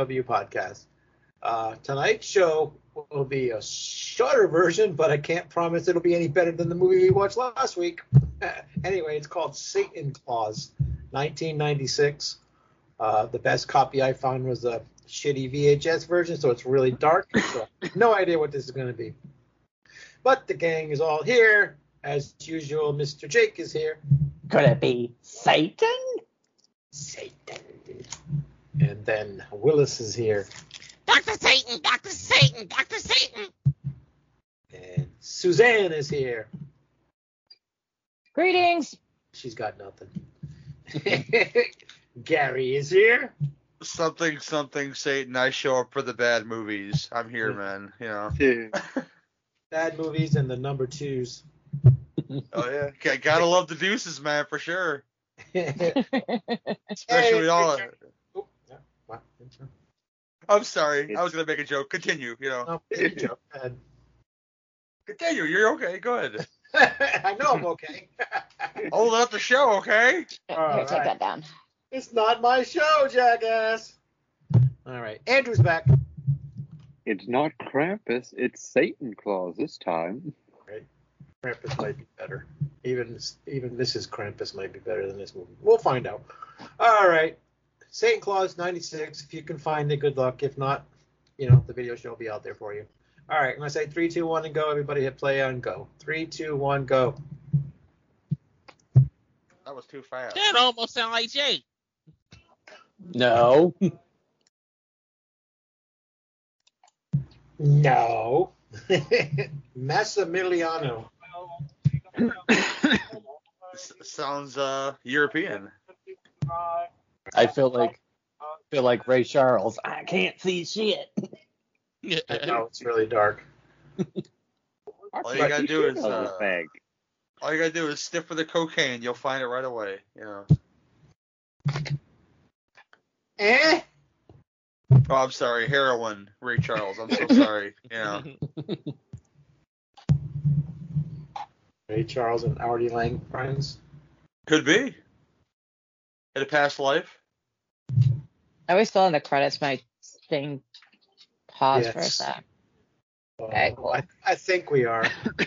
episode of the NFW podcast. Uh, tonight's show will be a shorter version, but I can't promise it'll be any better than the movie we watched last week. anyway, it's called Satan Claus, 1996. Uh, the best copy I found was a shitty VHS version, so it's really dark. So no idea what this is going to be. But the gang is all here. As usual, Mr. Jake is here. Could it be Satan? Satan. And then Willis is here. Dr. Satan, Dr. Satan, Dr. Satan. And Suzanne is here. Greetings. She's got nothing. Gary is here. something something Satan. I show up for the bad movies. I'm here, man. You know. Bad movies and the number twos. Oh yeah. G- gotta love the deuces, man, for sure. Hey, Especially all. Richard. Yeah, what? I'm sorry. I was gonna make a joke. Continue. You know. No, big joke. Go ahead. Continue. You're okay. Go ahead. I know I'm okay. Hold up the show, okay? Here, All take that down. it's not my show, jackass. All right, Andrew's back. It's not Krampus, it's Satan Claus this time. Right. Krampus might be better. Even even Mrs. Krampus might be better than this movie. We'll find out. All right. Satan Claus 96. If you can find it, good luck. If not, you know, the video show will be out there for you. All right. I'm going to say three, two, one, and go. Everybody hit play and go. Three, two, one, go. That was too fast. That almost sound like Jake. No. No. Massimiliano. Sounds uh European. I feel like feel like Ray Charles. I can't see shit. I know it's really dark. All you gotta do is uh, all you gotta do is sniff for the cocaine. You'll find it right away. You know. Eh? Oh, I'm sorry. Heroin. Ray Charles. I'm so sorry. Yeah. Ray Charles and Artie Lange friends. Could be. In a past life. I always feel in the credits my thing pause for a sec. Uh, Okay, cool. I, I think we are.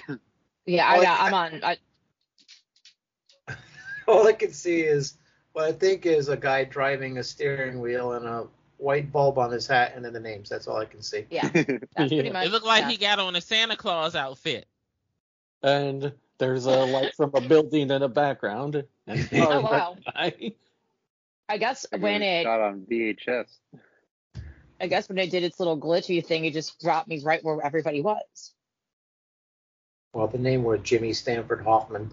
Yeah, I, I, I'm on. I, All I can see is what I think is a guy driving a steering wheel and a white bulb on his hat and then the names. That's all I can see. yeah, that's pretty Yeah. much. It looked like yeah. he got on a Santa Claus outfit. And there's a light from a building in the background. And Oh, wow. I- I guess It when it, shot on VHS. I guess when it did its little glitchy thing, it just dropped me right where everybody was. Well, the name were Jimmy Stanford Hoffman,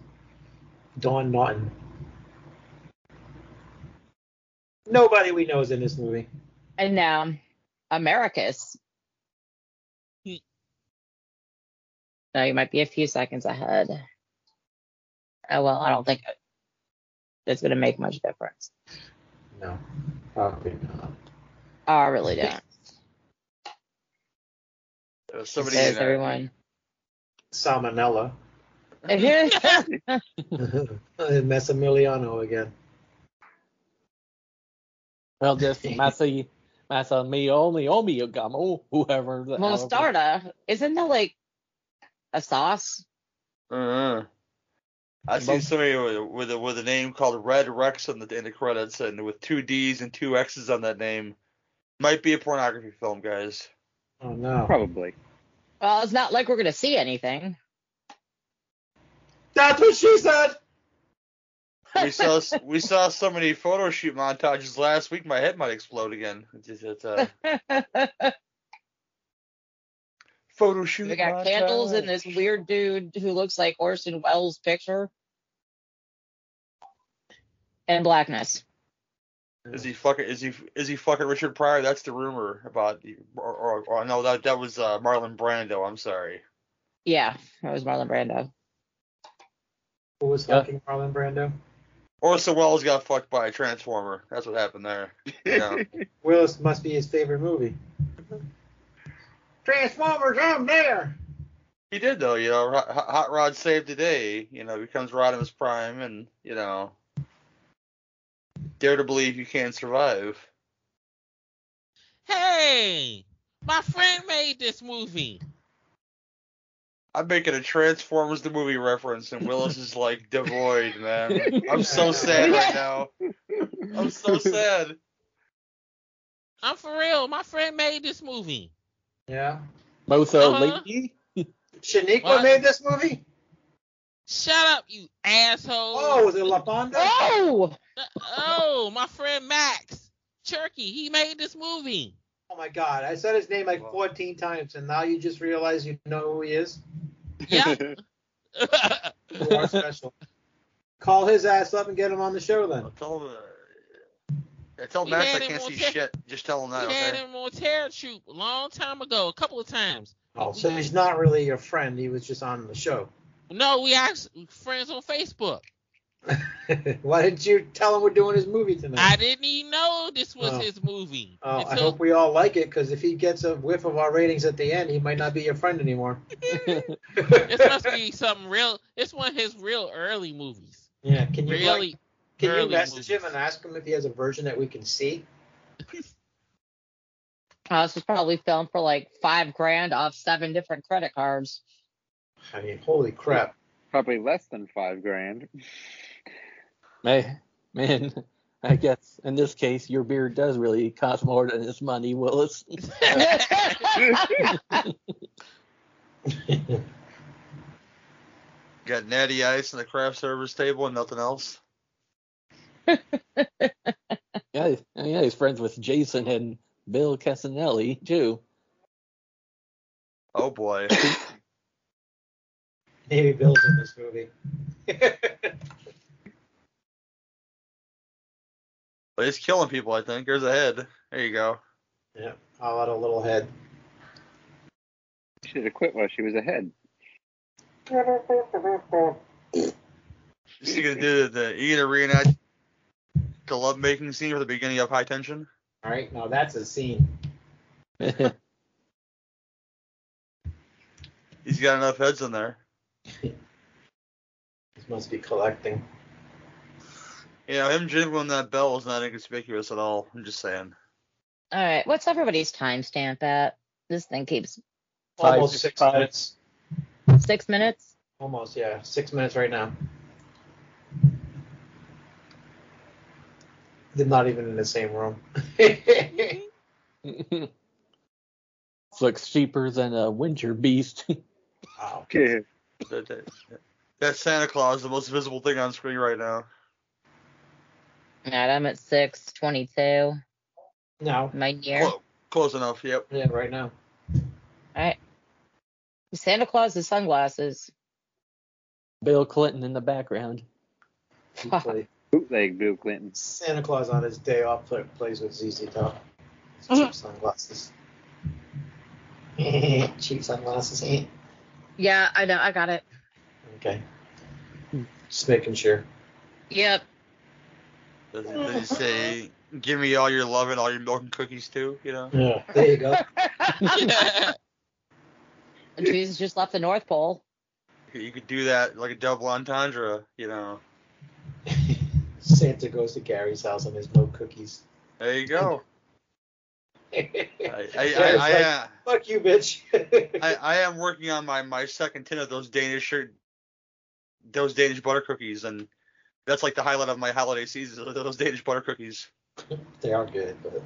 Don Naughton. Nobody we know is in this movie. And now, Americus. Hmm. No, you might be a few seconds ahead. Oh well, I don't think it's gonna make much difference. No, probably not. I really don't. There was somebody Says in, uh, everyone. Salmonella. yeah, Massimiliano again. well, just Massa Massa Mio Mio Mio Gamo, whoever. the hell- Mostarda. Isn't that like a sauce? Uh-huh. I see Most- somebody with, with a with a name called Redd Rexx in the in the credits, and with two D's and two X's on that name. Might be a pornography film, guys. Oh no. Probably. Well, it's not like we're gonna see anything. That's what she said. We saw we saw so many photo shoot montages last week. My head might explode again. It's, just- it's uh, a photo shoot. we got montage. candles and this weird dude who looks like Orson Welles' picture. And blackness. Is he fucking? Is he? Is he fucking Richard Pryor? That's the rumor about. Or, or, or no, that that was uh, Marlon Brando. I'm sorry. Yeah, it was Marlon Brando. Who was Yeah. fucking Marlon Brando? Orson Welles got fucked by a transformer. That's what happened there. Yeah. Willis must be his favorite movie. Transformers, I'm there. He did though, you know. Hot, Hot Rod saved the day. You know, becomes Rodimus Prime, and you know, dare to believe you can survive. Hey, my friend made this movie. I'm making a Transformers the movie reference, and Willis is like devoid, man. I'm so sad right now. I'm so sad. I'm for real. My friend made this movie. Yeah. Moso Uh-huh. Lady. Shaniqua What? made this movie? Shut up, you asshole. Oh, was it La Fonda? Oh, Oh, my friend Max Cerchi, he made this movie. Oh my god, I said his name like 14 times, and now you just realize you know who he is? Yeah. You are special. Call his ass up and get him on the show then. Tell him, uh, tell He Max I can't see tape. shit. Just tell him that, he had okay? him on Terror Troop a long time ago, a couple of times. Oh, so he's not really your friend, he was just on the show. No, we actually friends on Facebook. Why didn't you tell him we're doing his movie tonight? I didn't even know this was Oh. his movie. Oh, I hope we all like it, because if he gets a whiff of our ratings at the end, he might not be your friend anymore. this must be something real. It's one of his real early movies. yeah, can you Really, like, can you early message him and ask him if he has a version that we can see? uh, this was probably filmed for like five grand off seven different credit cards. I mean, holy crap. Probably less than five grand. Man, man, I guess in this case your beard does really cost more than its money, Willis. Got natty ice on the craft service table and nothing else. Yeah, yeah, he's friends with Jason and Bill Casanelli too. Oh boy. Maybe Bill's in this movie. But he's killing people, I think. There's a head. There you go. yeah, all out a little head. She Should have quit while she was ahead. Is he gonna do the, the you gonna reenact the love making scene for the beginning of High Tension? All right, now that's a scene. He's got enough heads in there. This must be collecting. You know, him jingling that bell is not inconspicuous at all. I'm just saying. All right, what's everybody's timestamp at? This thing keeps Five, Almost six five. minutes. six minutes. Almost, yeah. Six minutes right now. They're not even in the same room. Looks cheaper than a winter beast. wow. Okay. That, that, that Santa Claus, the most visible thing on screen right now. All right, I'm at six twenty-two. No. My year. Clo- close enough. Yep. Yeah, right now. All right. Santa Claus's sunglasses. Bill Clinton in the background. He play- Bootleg Bill Clinton. Santa Claus on his day off play, plays with ZZ Top. Cheap sunglasses. Cheap sunglasses. eh? Yeah, I know. I got it. Okay. Just making sure. Yep. Does, does he say, "Give me all your love and all your milk and cookies too"? You know. Yeah. There you go. Jesus just left the North Pole. You could do that like a double entendre. You know. Santa goes to Gary's house and there's no cookies. There you go. I, I, I, Gary's I, like, uh, Fuck you, bitch. I, I am working on my, my second tin of those Danish shirt, those Danish butter cookies, and that's like the highlight of my holiday season. Those Danish butter cookies. they are good, but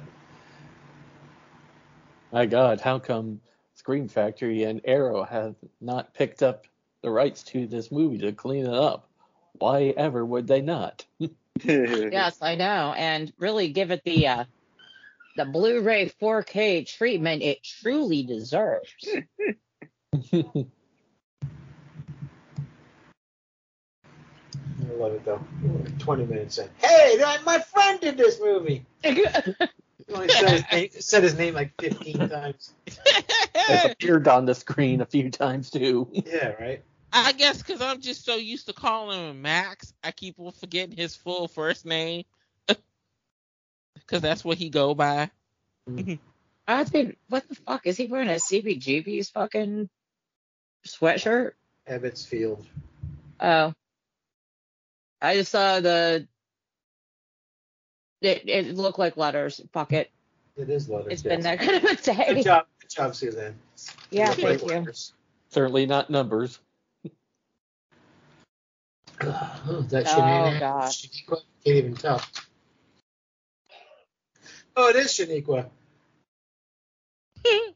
My God, how come Scream Factory and Arrow have not picked up the rights to this movie to clean it up? Why ever would they not? Yes, I know. And really give it the uh, the Blu-ray 4K treatment it truly deserves. I love it though. 20 minutes in. Hey, that, my friend did this movie. He only said his, name, said his name like 15 times. It's appeared on the screen a few times too. Yeah, right. I guess because I'm just so used to calling him Max, I keep on forgetting his full first name. Because that's what he go by. I think, what the fuck? Is he wearing a CBGB's fucking sweatshirt? Ebbets Field. Oh. I just saw the. It, it looked like letters. Fuck it. It is letters. It's yes. been that kind of a day. Good job. Good job, Suzanne. Yeah, You're thank great you. workers. Certainly not numbers. Oh, that Oh, Shaniqua. God. Shaniqua? Can't even tell. Oh, it is Shaniqua.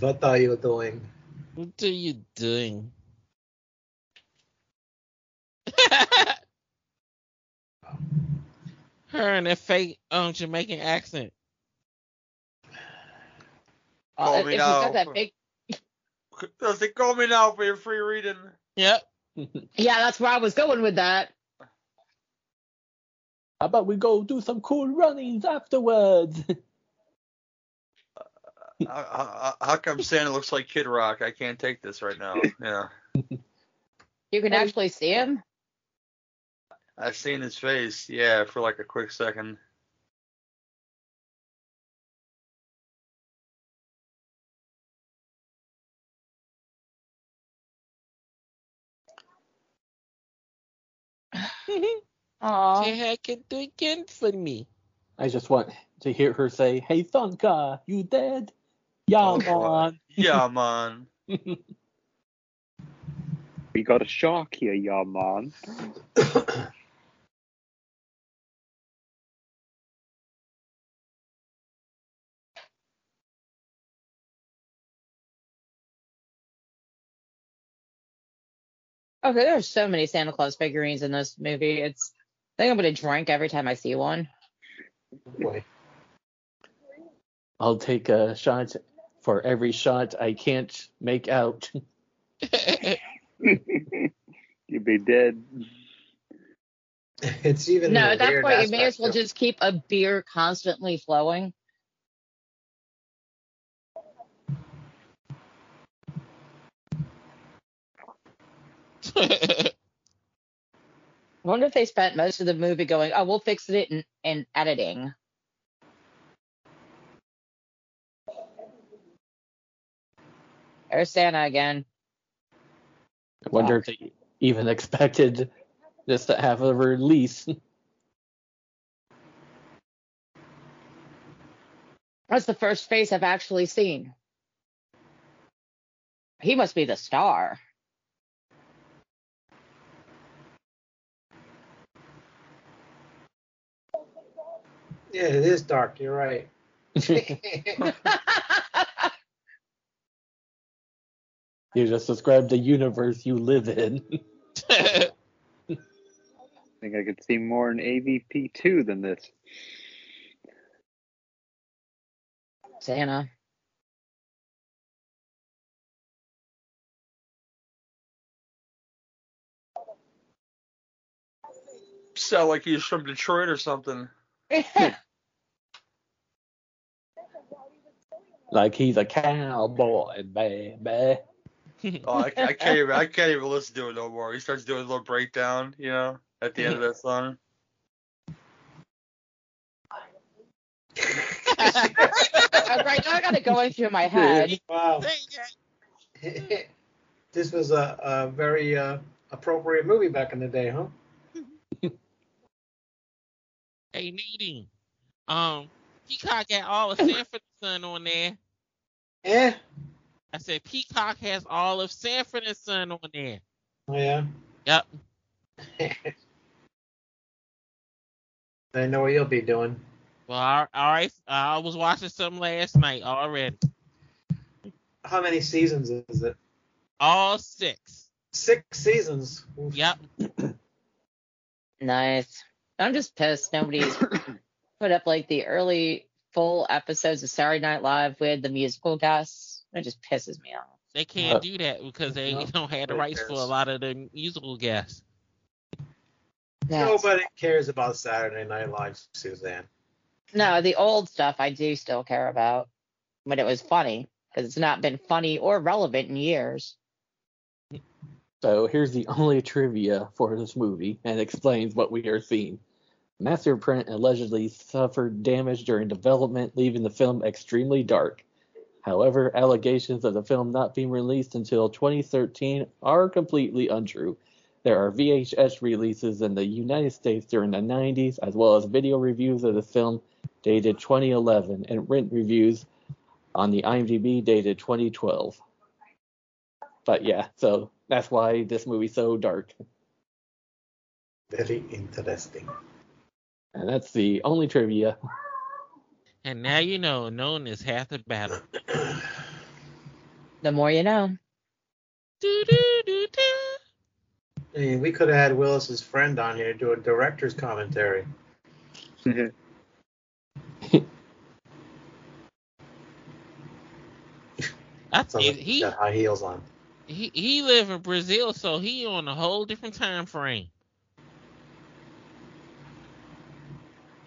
What are you doing? What are you doing? Her and that fake um Jamaican accent. Call Uh, if me he's now. got that big. Does it call me now for your free reading? Yep. Yeah, that's where I was going with that. How about we go do some cool runnings afterwards? How, how, uh, uh, uh, how come Santa looks like Kid Rock? I can't take this right now. Yeah. You can actually see him. I've seen his face, yeah, for like a quick second. Aw. Say, can do again for me. I just want to hear her say, "Hey Thunka, you dead?" Yeah, Oh, God. man. Yeah, man. We got a shark here, yeah, man. Okay, there's so many Santa Claus figurines in this movie. It's I think I'm gonna drink every time I see one. Boy. I'll take a shot for every shot I can't make out. You'd be dead. It's even No, at that point you may as well just keep a beer constantly flowing. wonder if they spent most of the movie going, oh, we'll fix it in, in editing. There's Santa again. I wonder if they even expected this to have a release. That's the first face I've actually seen. He must be the star. Yeah, it is dark. You're right. You just described the universe you live in. I think I could see more in AVP two than this. Santa. Sound like he's from Detroit or something. Like he's a cowboy, baby. Oh, I, I can't even I can't even listen to it no more. He starts doing a little breakdown, you know, at the end of that song. right now I got it going through my head. Wow. this was a, a very uh, appropriate movie back in the day, huh? Hey, Nadine. Um, Peacock got all of Sanford and Son on there. Yeah. I said Peacock has all of Sanford and Son on there. Oh, yeah. Yep. I know what you'll be doing. Well, all all right. I was watching some last night already. How many seasons is it? All six. Six seasons. Oof. Yep. Nice. I'm just pissed nobody's put up like the early full episodes of Saturday Night Live with the musical guests. It just pisses me off. They can't Uh, do that because they no, don't have the who rights for a lot of the musical guests. That's- Nobody cares about Saturday Night Live, Suzanne. No, the old stuff I do still care about when it was funny because it's not been funny or relevant in years. So here's the only trivia for this movie and explains what we are seeing. Masterprint allegedly suffered damage during development, leaving the film extremely dark. However, allegations of the film not being released until 2013 are completely untrue. There are VHS releases in the United States during the 90s, as well as video reviews of the film dated 2011 and rent reviews on the IMDb dated 2012. But yeah, so that's why this movie's so dark. Very interesting. And that's the only trivia. And now you know, known is half the battle. The more you know. Do do do do. I mean, we could have had Willis's friend on here do a director's commentary. I Sounds think like he he's got high heels on. he he live in Brazil, so he on a whole different time frame.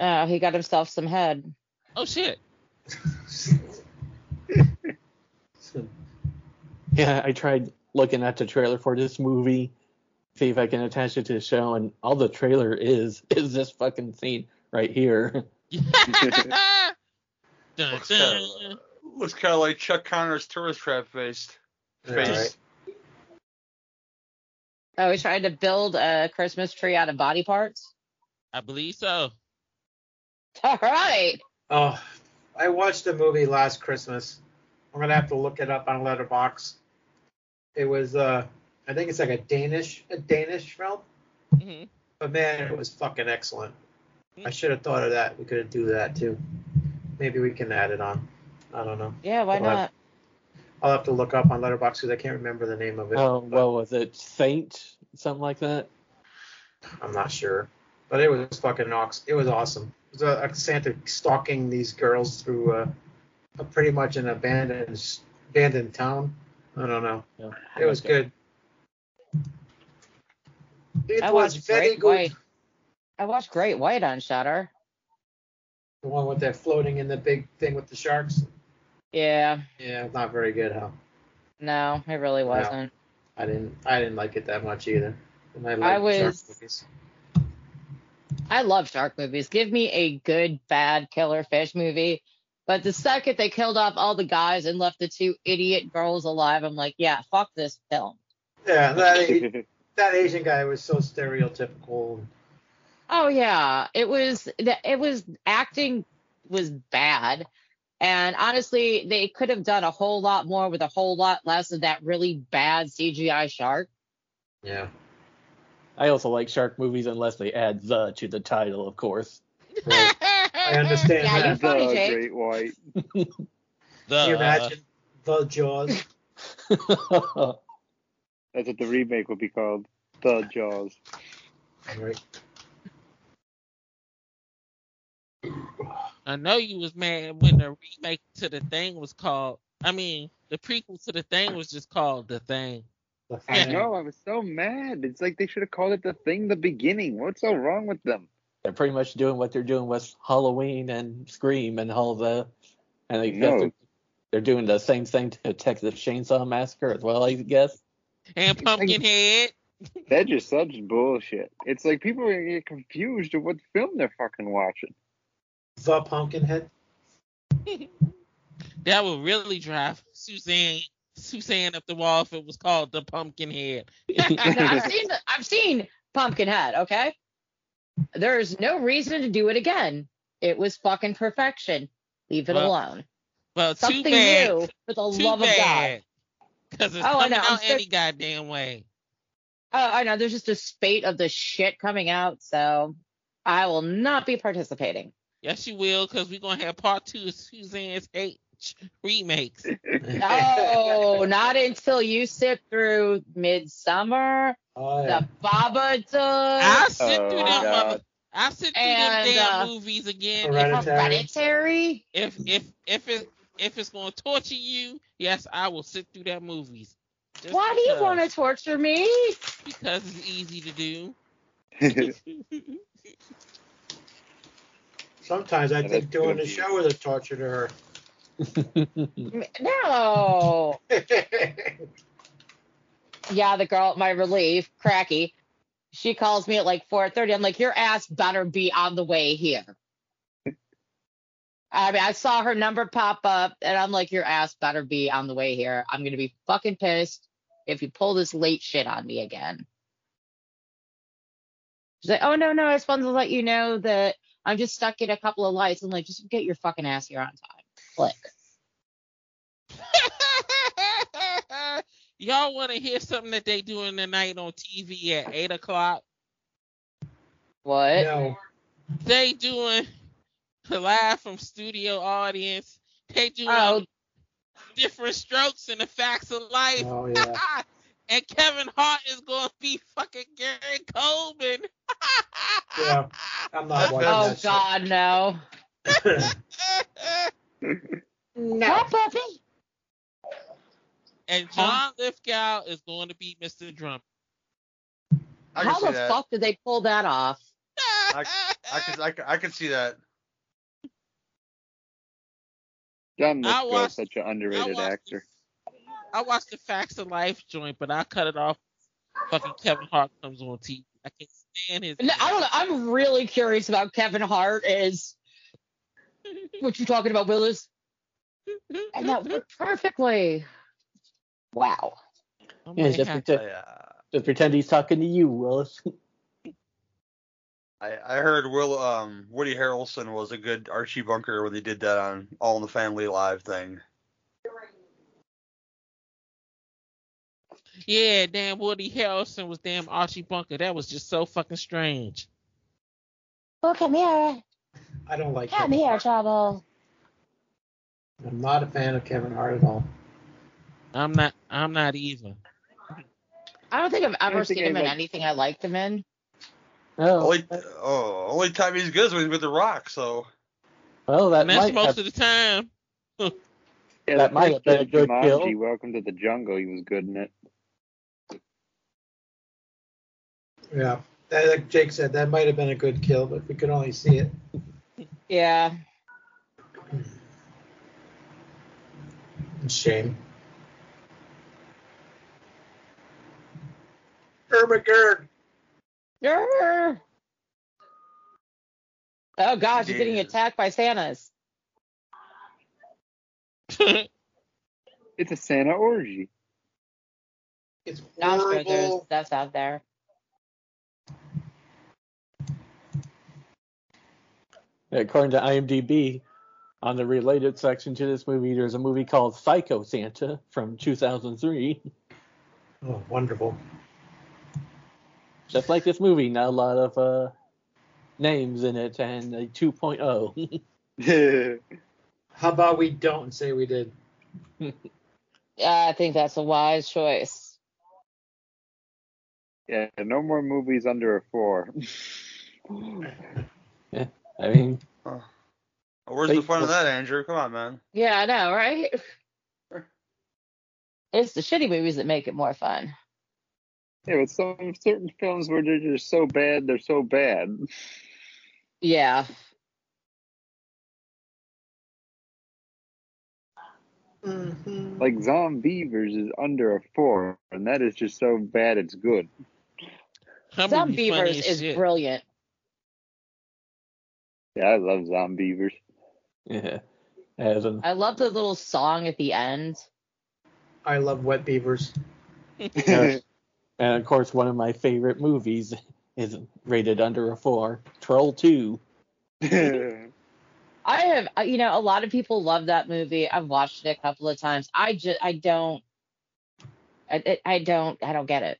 Oh, he got himself some head. Oh shit. Yeah, I tried looking at the trailer for this movie, see if I can attach it to the show, and all the trailer is is this fucking scene right here. dun, Looks dun. kinda- Looks kind of like Chuck Connors' tourist trap faced Yeah, face. right. Oh, he's trying to build a Christmas tree out of body parts. I believe so. All right. Oh, I watched a movie last Christmas. I'm gonna have to look it up on Letterboxd. It was uh, I think it's like a Danish a Danish film, hmm but man, it was fucking excellent. I should have thought of that. We could do that too. Maybe we can add it on. I don't know. Yeah, why Well, not? I'll have to look up on Letterboxd because I can't remember the name of it. Oh, but well, was it Saint? Something like that? I'm not sure. But it was fucking ox. It was awesome. It was a, a Santa stalking these girls through uh, a pretty much an abandoned abandoned town. I don't know. Yeah. It was good. It I was very Great good. White. I watched Great White on Shudder. The one with that floating in the big thing with the sharks. Yeah, Yeah, not very good, huh? no, it really wasn't. I didn't. I didn't like it that much either. And I, I like shark was- movies. I love shark movies. Give me a good, bad killer fish movie. But the second they killed off all the guys and left the two idiot girls alive, I'm like, yeah, fuck this film. Yeah, that, that Asian guy was so stereotypical. Oh yeah, it was it was acting was bad. And honestly, they could have done a whole lot more with a whole lot less of that really bad CGI shark. Yeah. I also like shark movies unless they add the to the title, of course. Right. I understand Yeah, that. you funny, the Jake. Great White. The, Can you uh, imagine the Jaws? That's what the remake would be called. The Jaws. Right. I know you was mad when the remake to the thing was called. I mean, the prequel to the thing was just called the thing. The I know, I was so mad. It's like they should have called it the thing the beginning. What's so wrong with them? they're pretty much doing what they're doing with Halloween and Scream and all the, and I guess No. they're, they're doing the same thing to Texas Chainsaw Massacre as well. I guess. And Pumpkinhead. That's just such bullshit. It's like people are gonna get confused of what film they're fucking watching. The Pumpkinhead. That would really drive Suzanne Suzanne up the wall if it was called the Pumpkinhead. No, I've seen the, I've seen Pumpkinhead. Okay, there's no reason to do it again. It was fucking perfection. Leave it Well, alone. Well, too Something bad. new for the Too love of God. Because it's Oh, I coming know, I'm out sick- any goddamn way. Oh, I know. There's just a spate of the shit coming out, so I will not be participating. Yes, you will, because we're gonna have part two of Suzanne's H remakes. No, not until you sit through Midsummer, Oh, yeah. the Babadook, I'll sit Oh, through them. God. I'll sit through And, them damn uh, movies again. Hereditary. Hereditary. If if if it if it's gonna torture you, yes, I will sit through that movies. Just Why do you want to torture me? Because it's easy to do. Sometimes I think doing the show is a torture to her. No. Yeah, the girl at my relief, Cracky, she calls me at like 4:30. I'm like, your ass better be on the way here. I mean, I saw her number pop up, and I'm like, your ass better be on the way here. I'm gonna be fucking pissed if you pull this late shit on me again. She's like, oh no, no, I just wanted to let you know that I'm just stuck in a couple of lights. I'm like, just get your fucking ass here on time. Click. Y'all want to hear something that they doing tonight on TV at eight o'clock? What? no. They doing live from studio audience. They doing Oh, different strokes and the facts of life. Oh yeah. and Kevin Hart is going to be fucking Gary Coleman. Yeah. I'm not watching oh that God, no. shit. No, puppy. and John Lithgow is going to be Mr. Drum. I How the that. fuck did they pull that off? I, I can I can I can see that. John I Lithgow's watched- such an underrated watched actor. I watched the Facts of Life joint, but I cut it off. Fucking Kevin Hart comes on TV. I can't stand his. No, I don't know. I'm really curious about Kevin Hart. Is what you talking about, Willis? And that worked perfectly. Wow. I Yeah, just have- pretend, uh, just pretend he's talking to you, Willis. I I heard Will um Woody Harrelson was a good Archie Bunker when they did that on All in the Family Live thing. Yeah, damn Woody Harrelson was damn Archie Bunker. That was just so fucking strange. Oh, come here. I don't like Come Kevin here, Hart. trouble. Uh, I'm not a fan of Kevin Hart at all. I'm not. I'm not either. I don't think I've ever seen him in anybody- anything I liked him in. Oh, Only oh only time he's good is when he's with The Rock. So well, that And that's might most have, of the time. Yeah, That the might first have been a good Jumanji, kill. Welcome to the Jungle. He was good in it. Yeah. That, like Jake said, that might have been a good kill, but we could only see it. Yeah. Shame. Ermagerd. Grr. Oh gosh, you're getting attacked by Santas. It's a Santa orgy. It's Not sure there's that's out there. According to IMDb, on the related section to this movie, there's a movie called Psycho Santa from 2003. Oh, wonderful. Just like this movie, not a lot of uh, names in it, and a 2.0. How about we don't say we did? Yeah, I think that's a wise choice. Yeah, no more movies under a four. I mean, where's the fun of that, Andrew? Come on, man. Yeah, I know, right? It's the shitty movies that make it more fun. Yeah, but some certain films where they're just so bad, they're so bad. Yeah. Mm-hmm. Like Zombeavers is under a four, and that is just so bad it's good. That Zombeavers is shit. brilliant. Yeah, I love Zombeavers. yeah, as I love the little song at the end. I love wet beavers. and of course, one of my favorite movies is rated under a four. Troll 2. I have, uh, you know, a lot of people love that movie. I've watched it a couple of times. I just, I don't, I, I- I don't, I don't get it.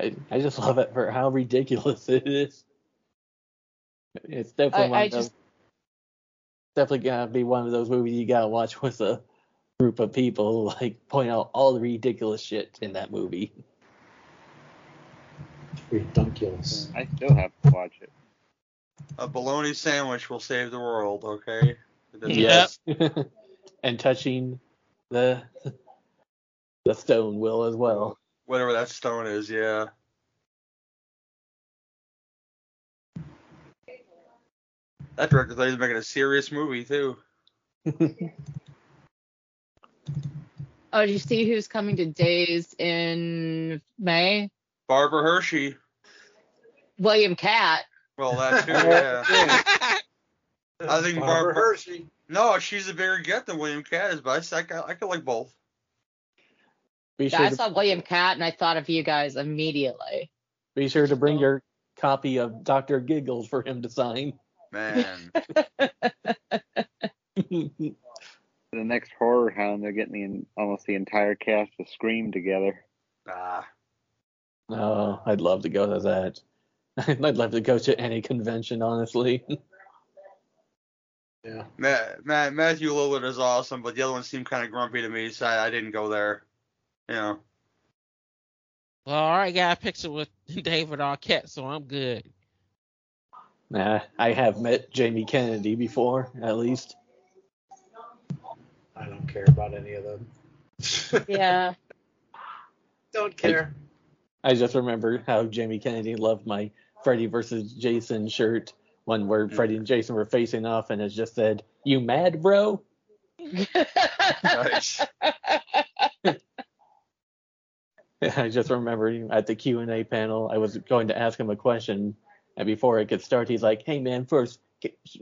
I, I just love it for how ridiculous it is. It's definitely I- one I of those, definitely gonna be one of those movies you gotta watch with a group of people, like point out all the ridiculous shit in that movie. Ridiculous. I still have to watch it. A bologna sandwich will save the world. Okay. That's- Yep. Yes. and touching the the stone will as well. Whatever that stone is, yeah. That director thought he was making a serious movie too. Oh, did you see who's coming to Days in May? Barbara Hershey. William Katt. Well, that too. Yeah. I think Barbara Barbara- Hershey. No, she's a bigger get than William Katt is, but I, I, could- I could like both. Be Yeah, sure, I to, saw William Katt and I thought of you guys immediately. be sure to bring your copy of Doctor Giggles for him to sign. Man. The next horror hound, they're getting the, almost the entire cast of Scream together. Ah. oh, I'd love to go to that. I'd love to go to any convention, honestly. Yeah. Matt, Matt, Matthew Lillard is awesome, but the other one seemed kind of grumpy to me, so I, I didn't go there. You know. well, I already got a picture with David Arquette, so I'm good. Nah, I have met Jamie Kennedy before, at least. I don't care about any of them. Yeah. don't care. I just remember how Jamie Kennedy loved my Freddy versus Jason shirt, one where mm. Freddy and Jason were facing off, and it just said, "You mad, bro?" Nice. I just remember at the Q and A panel, I was going to ask him a question, and before it could start, he's like, "Hey man, first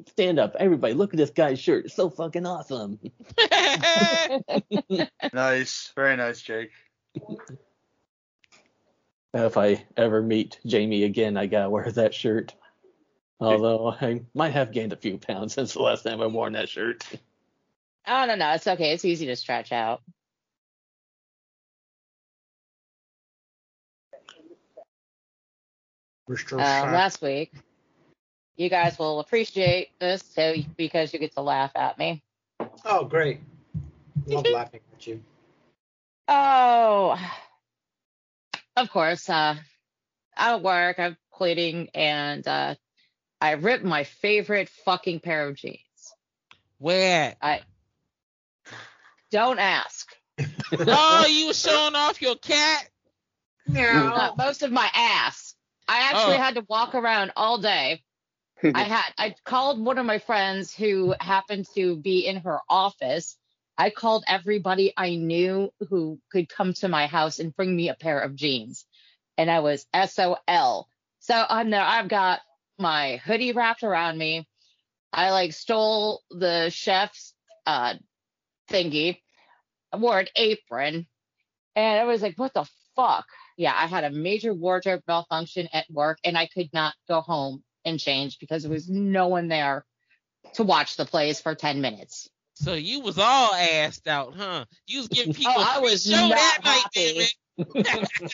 stand up, everybody, look at this guy's shirt, it's so fucking awesome." nice. Very nice, Jake. if I ever meet Jamie again, I gotta wear that shirt. Although I might have gained a few pounds since the last time I worn that shirt. oh, no, no. It's okay. It's easy to stretch out. Mr. Uh, last week, you guys will appreciate this so because you get to laugh at me. Oh, great. Love laughing at you. Oh, of course. Uh, at work, I'm cleaning, and uh, I ripped my favorite fucking pair of jeans. Where? I don't ask. Oh, you were showing off your cat? Uh, most of my ass. I actually Oh. had to walk around all day. I had I called one of my friends who happened to be in her office. I called everybody I knew who could come to my house and bring me a pair of jeans. And I was SOL. So I'm there. I've got my hoodie wrapped around me. I like stole the chef's uh thingy. I wore an apron. And I was like, what the fuck? Yeah, I had a major wardrobe malfunction at work and I could not go home and change because there was no one there to watch the plays for 10 minutes. So you was all assed out, huh? You was giving people I was show not happy.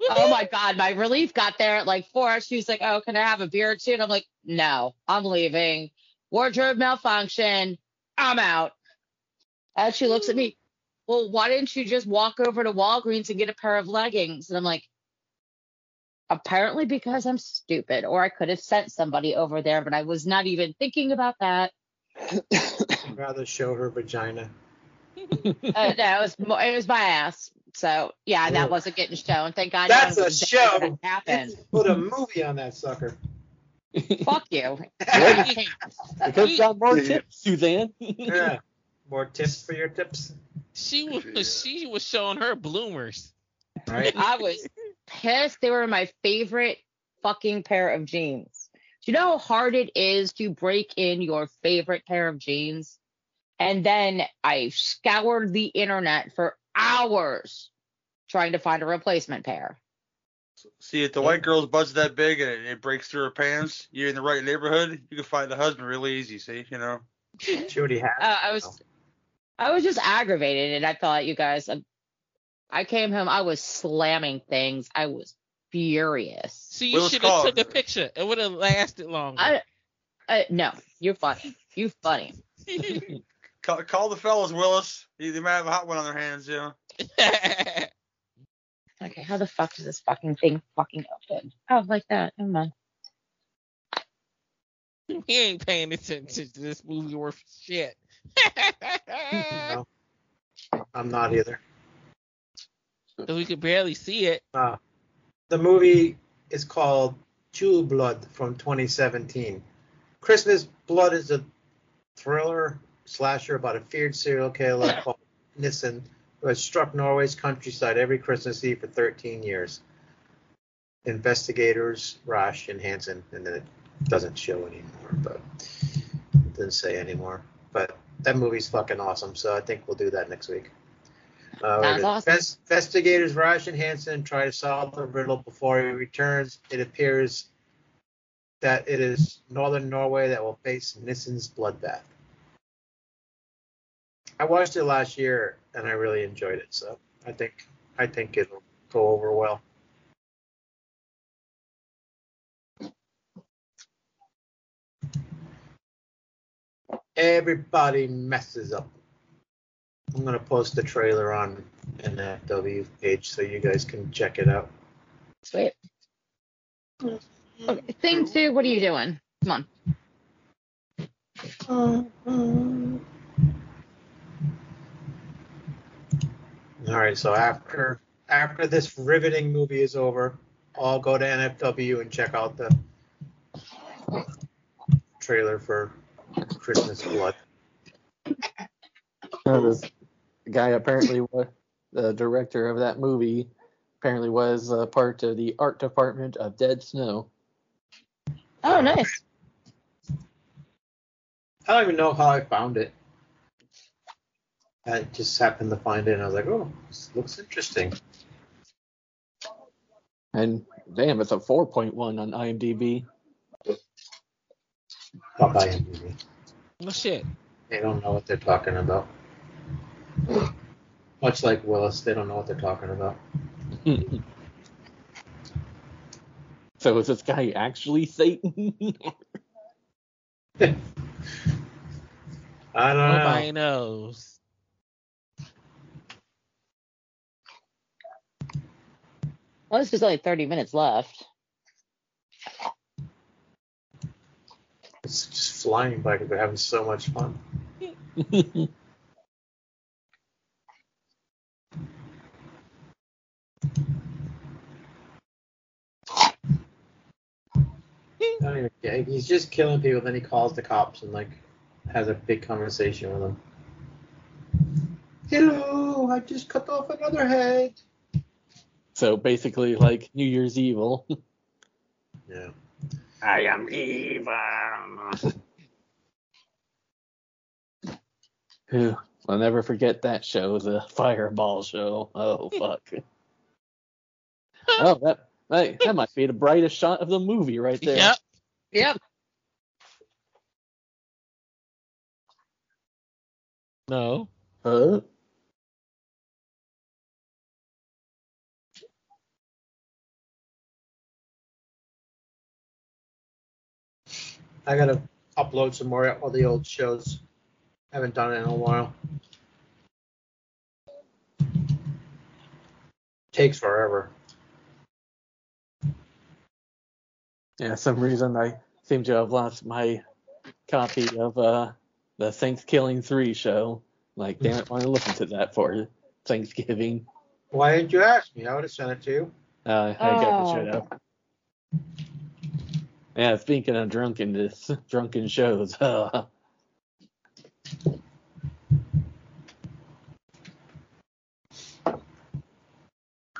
Oh my God, my relief got there at like four. She was like, Oh, can I have a beer or two? And I'm like, No, I'm leaving. Wardrobe malfunction. I'm out. And she looks at me, Well, why didn't you just walk over to Walgreens and get a pair of leggings? And I'm like, Apparently because I'm stupid, or I could have sent somebody over there, but I was not even thinking about that. I'd rather show her vagina. Uh, no, it was mo- it was my ass. So yeah, Ugh. that wasn't getting shown. Thank God. That's none a show. that. Happened. Put a movie on that sucker. Fuck you. Because got more tips, Suzanne. yeah. More tips for your tips. she was she was showing her bloomers. Right. I was pissed. They were my favorite fucking pair of jeans. Do you know how hard it is to break in your favorite pair of jeans? And then I scoured the internet for hours trying to find a replacement pair. See, if the white girl's butt's that big and it, it breaks through her pants, you're in the right neighborhood, you can find a husband really easy, see, you know? She already has. Uh, I was, I was just aggravated, and I thought you guys. I, I came home. I was slamming things. I was furious. So you should have called- took a picture. It would have lasted longer. I, I no, you're funny. You're funny. Call, call the fellas, Willis. They they might have a hot one on their hands, you know? Okay, how the fuck does this fucking thing fucking open? Oh, like that. Never mind. he ain't paying attention to this movie worth shit. No, I'm not either. Cause we could barely see it. Uh, the movie is called True Blood from 2017. Christmas Blood is a thriller slasher about a feared serial killer called Nissen who has struck Norway's countryside every Christmas Eve for 13 years. Investigators Rosh and Hansen, and then it doesn't show anymore, but it doesn't say anymore. But that movie's fucking awesome, so I think we'll do that next week. Uh, Sounds awesome. invest- Investigators Rosh and Hansen try to solve the riddle before he returns. It appears that it is northern Norway that will face Nissen's bloodbath. I watched it last year and I really enjoyed it, so I think I think it'll go over well. Everybody messes up. I'm gonna post the trailer on NFW page so you guys can check it out. Sweet. Okay, thing two, what are you doing? Come on. All right, so after after this riveting movie is over, I'll go to NFW and check out the trailer for Christmas Blood. Uh, this guy apparently was the director of that movie. Apparently was uh, part of the art department of Dead Snow. Oh, nice. I don't even know how I found it. I just happened to find it and I was like, oh, this looks interesting. And damn, it's a 4.1 on IMDb. Fuck IMDb. No shit. They don't know what they're talking about. Much like Willis, they don't know what they're talking about. so is this guy actually Satan? I don't know. Nobody knows. Well, this is only 30 minutes left. It's just flying by because we're having so much fun. I don't even get He's just killing people, then he calls the cops and like has a big conversation with them. Hello, I just cut off another head. so basically, like New Year's Evil. Yeah. I am evil. Whew, I'll never forget that show, the Fireball show. Oh fuck. oh, that that, that might be the brightest shot of the movie right there. Yep. Yep. No. Huh? I gotta upload some more of the old shows. Haven't done it in a while. Takes forever. Yeah, some reason I seem to have lost my copy of uh the Thanksgiving three show. Like, damn it, I want to listen to that for Thanksgiving. Why didn't you ask me? I would have sent it to you. Uh, I guess I Oh. should have. Yeah, speaking of drunkenness, drunken shows. Uh,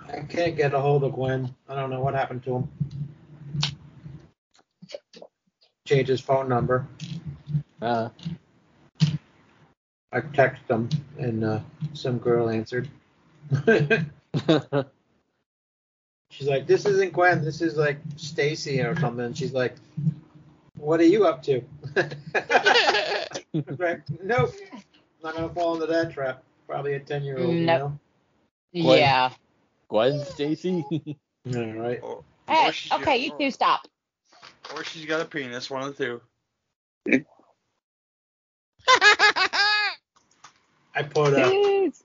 I can't get a hold of Gwen. I don't know what happened to him. Changed his phone number. uh, I texted him, and uh, some girl answered. She's like, "This isn't Gwen. This is like Stacy or something." And she's like, "What are you up to?" I'm like, nope, not gonna fall into that trap. Probably a ten-year-old, you know. What? Yeah. Gwen Stacy. All right. Or, Hey, or she's okay, you or- two stop. Or she's got a penis, one of the two. I put a. Jeez.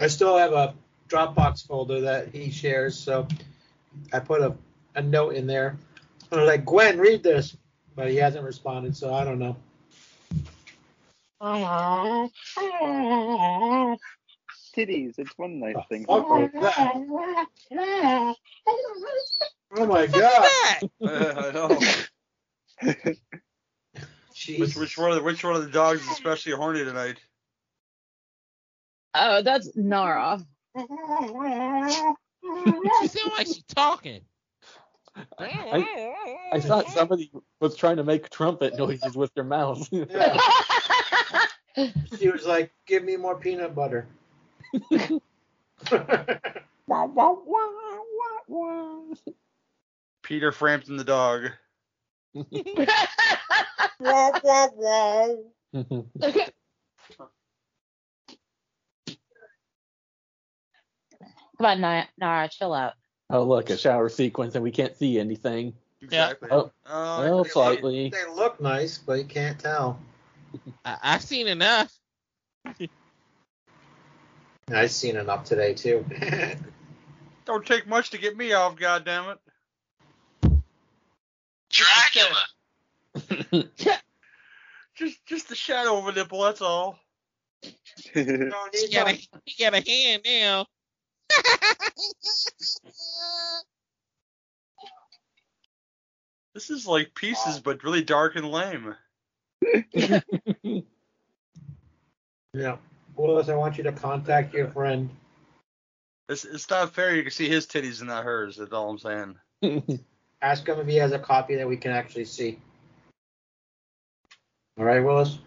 I still have a Dropbox folder that he shares, so I put a, a note in there. I'm like, Gwen, read this, but he hasn't responded, so I don't know. Titties, it's one nice Oh, thing. fuck was that? Oh my god! Oh, uh, I know. Which which one of the which one of the dogs is especially horny tonight? Oh, that's Nara. She sound like she's talking. I, I thought somebody was trying to make trumpet noises with their mouth. Yeah. She was like, "Give me more peanut butter." Peter Frampton the dog. Come on, Nara, Nara, chill out. oh, look, a shower sequence, and we can't see anything. Exactly. Oh, Uh, well, they slightly. They look nice, but you can't tell. I, I've seen enough. I've seen enough today too. don't take much to get me off, goddammit. Dracula. Just just the shadow of a nipple, that's all. Don't He got, a, much. he got a hand now. This is like pieces, but really dark and lame. Yeah. Willis, I want you to contact your friend. It's it's not fair. You can see his titties and not hers. That's all I'm saying. Ask him if he has a copy that we can actually see. All right, Willis.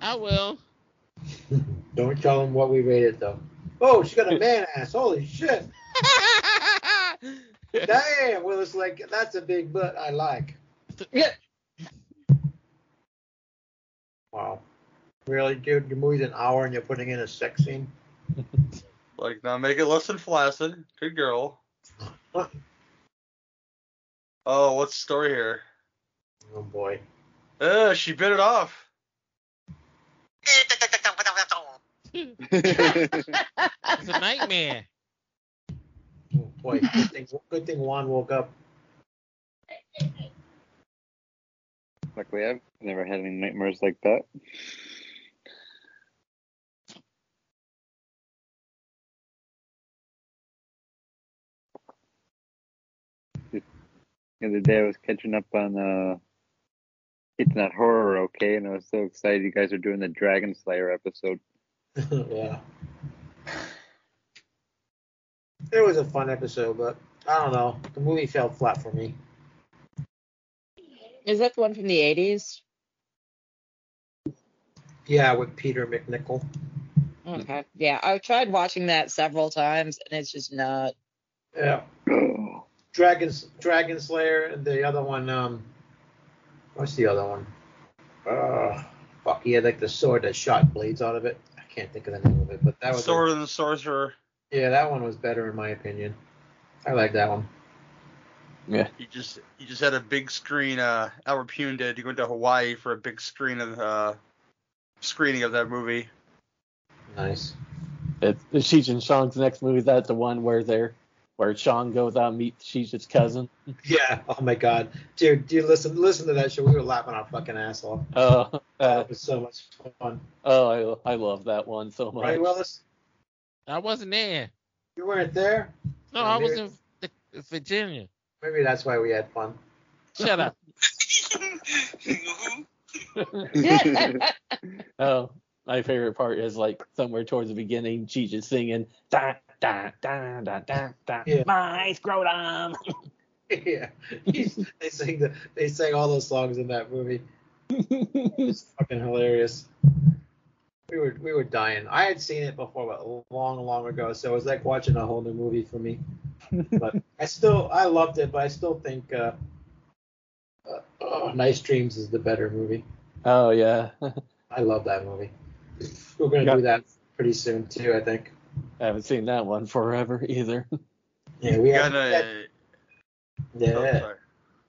I will. Don't tell him what we rated though. Oh, she's got a man ass. Holy shit. Damn, Willis, like that's a big butt I like. Yeah. Wow. Really, dude? Your movie's an hour and you're putting in a sex scene? Like now, make it less than flaccid. Good girl. Oh, what's the story here? Oh boy. Uh, she bit it off. it's a nightmare. Oh boy. Good thing, good thing Juan woke up. Luckily, I've never had any nightmares like that. Other day, I was catching up on uh, It's Not Horror, okay? And I was so excited you guys are doing the Dragon Slayer episode. yeah. It was a fun episode, but I don't know. The movie fell flat for me. Is that the one from the 80s? Yeah, with Peter MacNicol. Okay. Yeah, I've tried watching that several times, and it's just not. Yeah. Dragon's Dragon Slayer and the other one, um what's the other one? Uh fuck, he had like the sword that shot blades out of it. I can't think of the name of it, but that was Sword and the Sorcerer. yeah, that one was better in my opinion. I like that one. yeah. He just he just had a big screen. Uh, Albert Pyun did. He went to Hawaii for a big screen of uh screening of that movie. Nice. It's, it's Cheech and Chong's next movie. That's the one where they're where Chong goes out and meets Cheech's cousin. Yeah. Oh my god. Dude, dude listen listen to that show. We were laughing our fucking ass off. Oh, uh, That was so much fun. oh, I, I love that one so much. Right, Willis? I wasn't there. You weren't there? No, I was maybe- in the, Virginia. Maybe that's why we had fun. Shut up. oh, my favorite part is like somewhere towards the beginning, Cheech is singing da da da da da da Yeah. my scrotum. yeah. They sing the they sang all those songs in that movie. It's fucking hilarious. We were we were dying. I had seen it before, but long, long ago. So it was like watching a whole new movie for me. But I still I loved it, but I still think uh, uh, oh, Nice Dreams is the better movie. oh yeah, I love that movie. We're gonna Yeah. do that pretty soon too. I think. I haven't seen that one forever either. Yeah, we We got a. Oh, yeah. sorry.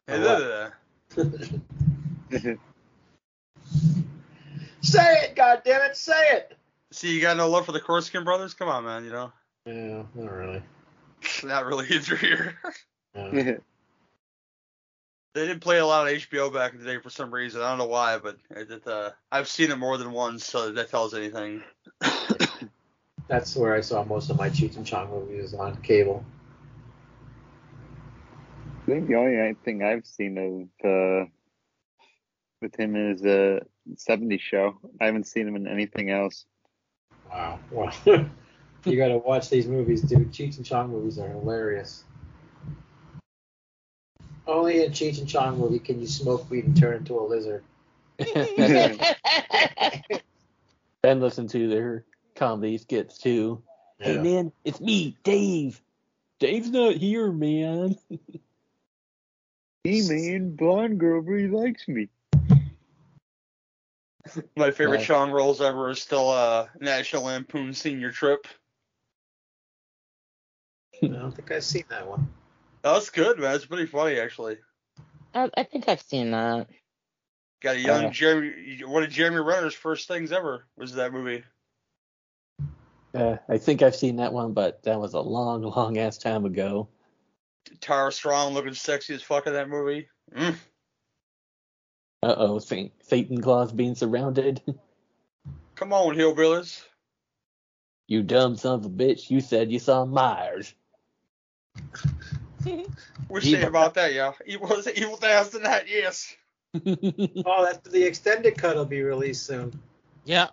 A? Uh, say it, goddammit, it, say it. See, you got no love for the Corsican brothers? Come on, man. You know, Yeah, not really. not really either here. No. They didn't play a lot on HBO back in the day for some reason. I don't know why, but it, it, uh, I've seen it more than once, so that tells anything. That's where I saw most of my Cheech and Chong movies on cable. I think the only thing I've seen of uh, with him is his uh, 70s show. I haven't seen him in anything else. Wow. Wow. you got to watch these movies, dude. Cheech and Chong movies are hilarious. Only in Cheech and Chong movie can you smoke weed and turn into a lizard. Ben listen to their comedy skits too. Hey man, it's me, Dave. Dave's not here, man. Hey man, blonde girl really likes me. My favorite Nice. Chong roles ever is still uh, National Lampoon Senior Trip. I don't think I've seen that one. That's good, man. It's pretty funny, actually. I, I think I've seen that. Got a young Uh, Jeremy. One of Jeremy Renner's first things ever was that movie. Uh, I think I've seen that one, but that was a long, long ass time ago. Tara Strong looking sexy as fuck in that movie. Mm. Uh oh, Saint Satan Claus being surrounded. Come on, hillbillies. you dumb son of a bitch, you said you saw Myers. What you say Evil. about that, yeah? Evil was evil dance tonight, yes. Oh, that's the extended cut will be released soon. Yeah.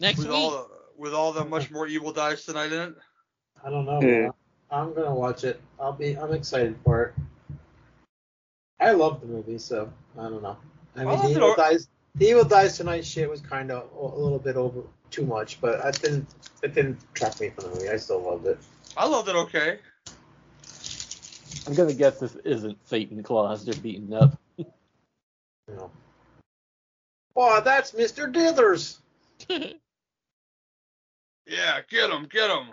Next With week. all the, with all the much more evil dies tonight in it. I don't know. Yeah. I'm gonna watch it. I'll be. I'm excited for it. I love the movie, so I don't know. I mean, Well, the evil know- dies. The evil dies tonight shit was kind of a little bit over too much, but I didn't. It didn't track me from the movie. I still loved it. I loved it okay. I'm gonna guess this isn't Satan Claus they're beating up. You know. Oh, that's Mr. Dithers. Yeah, get him, get him.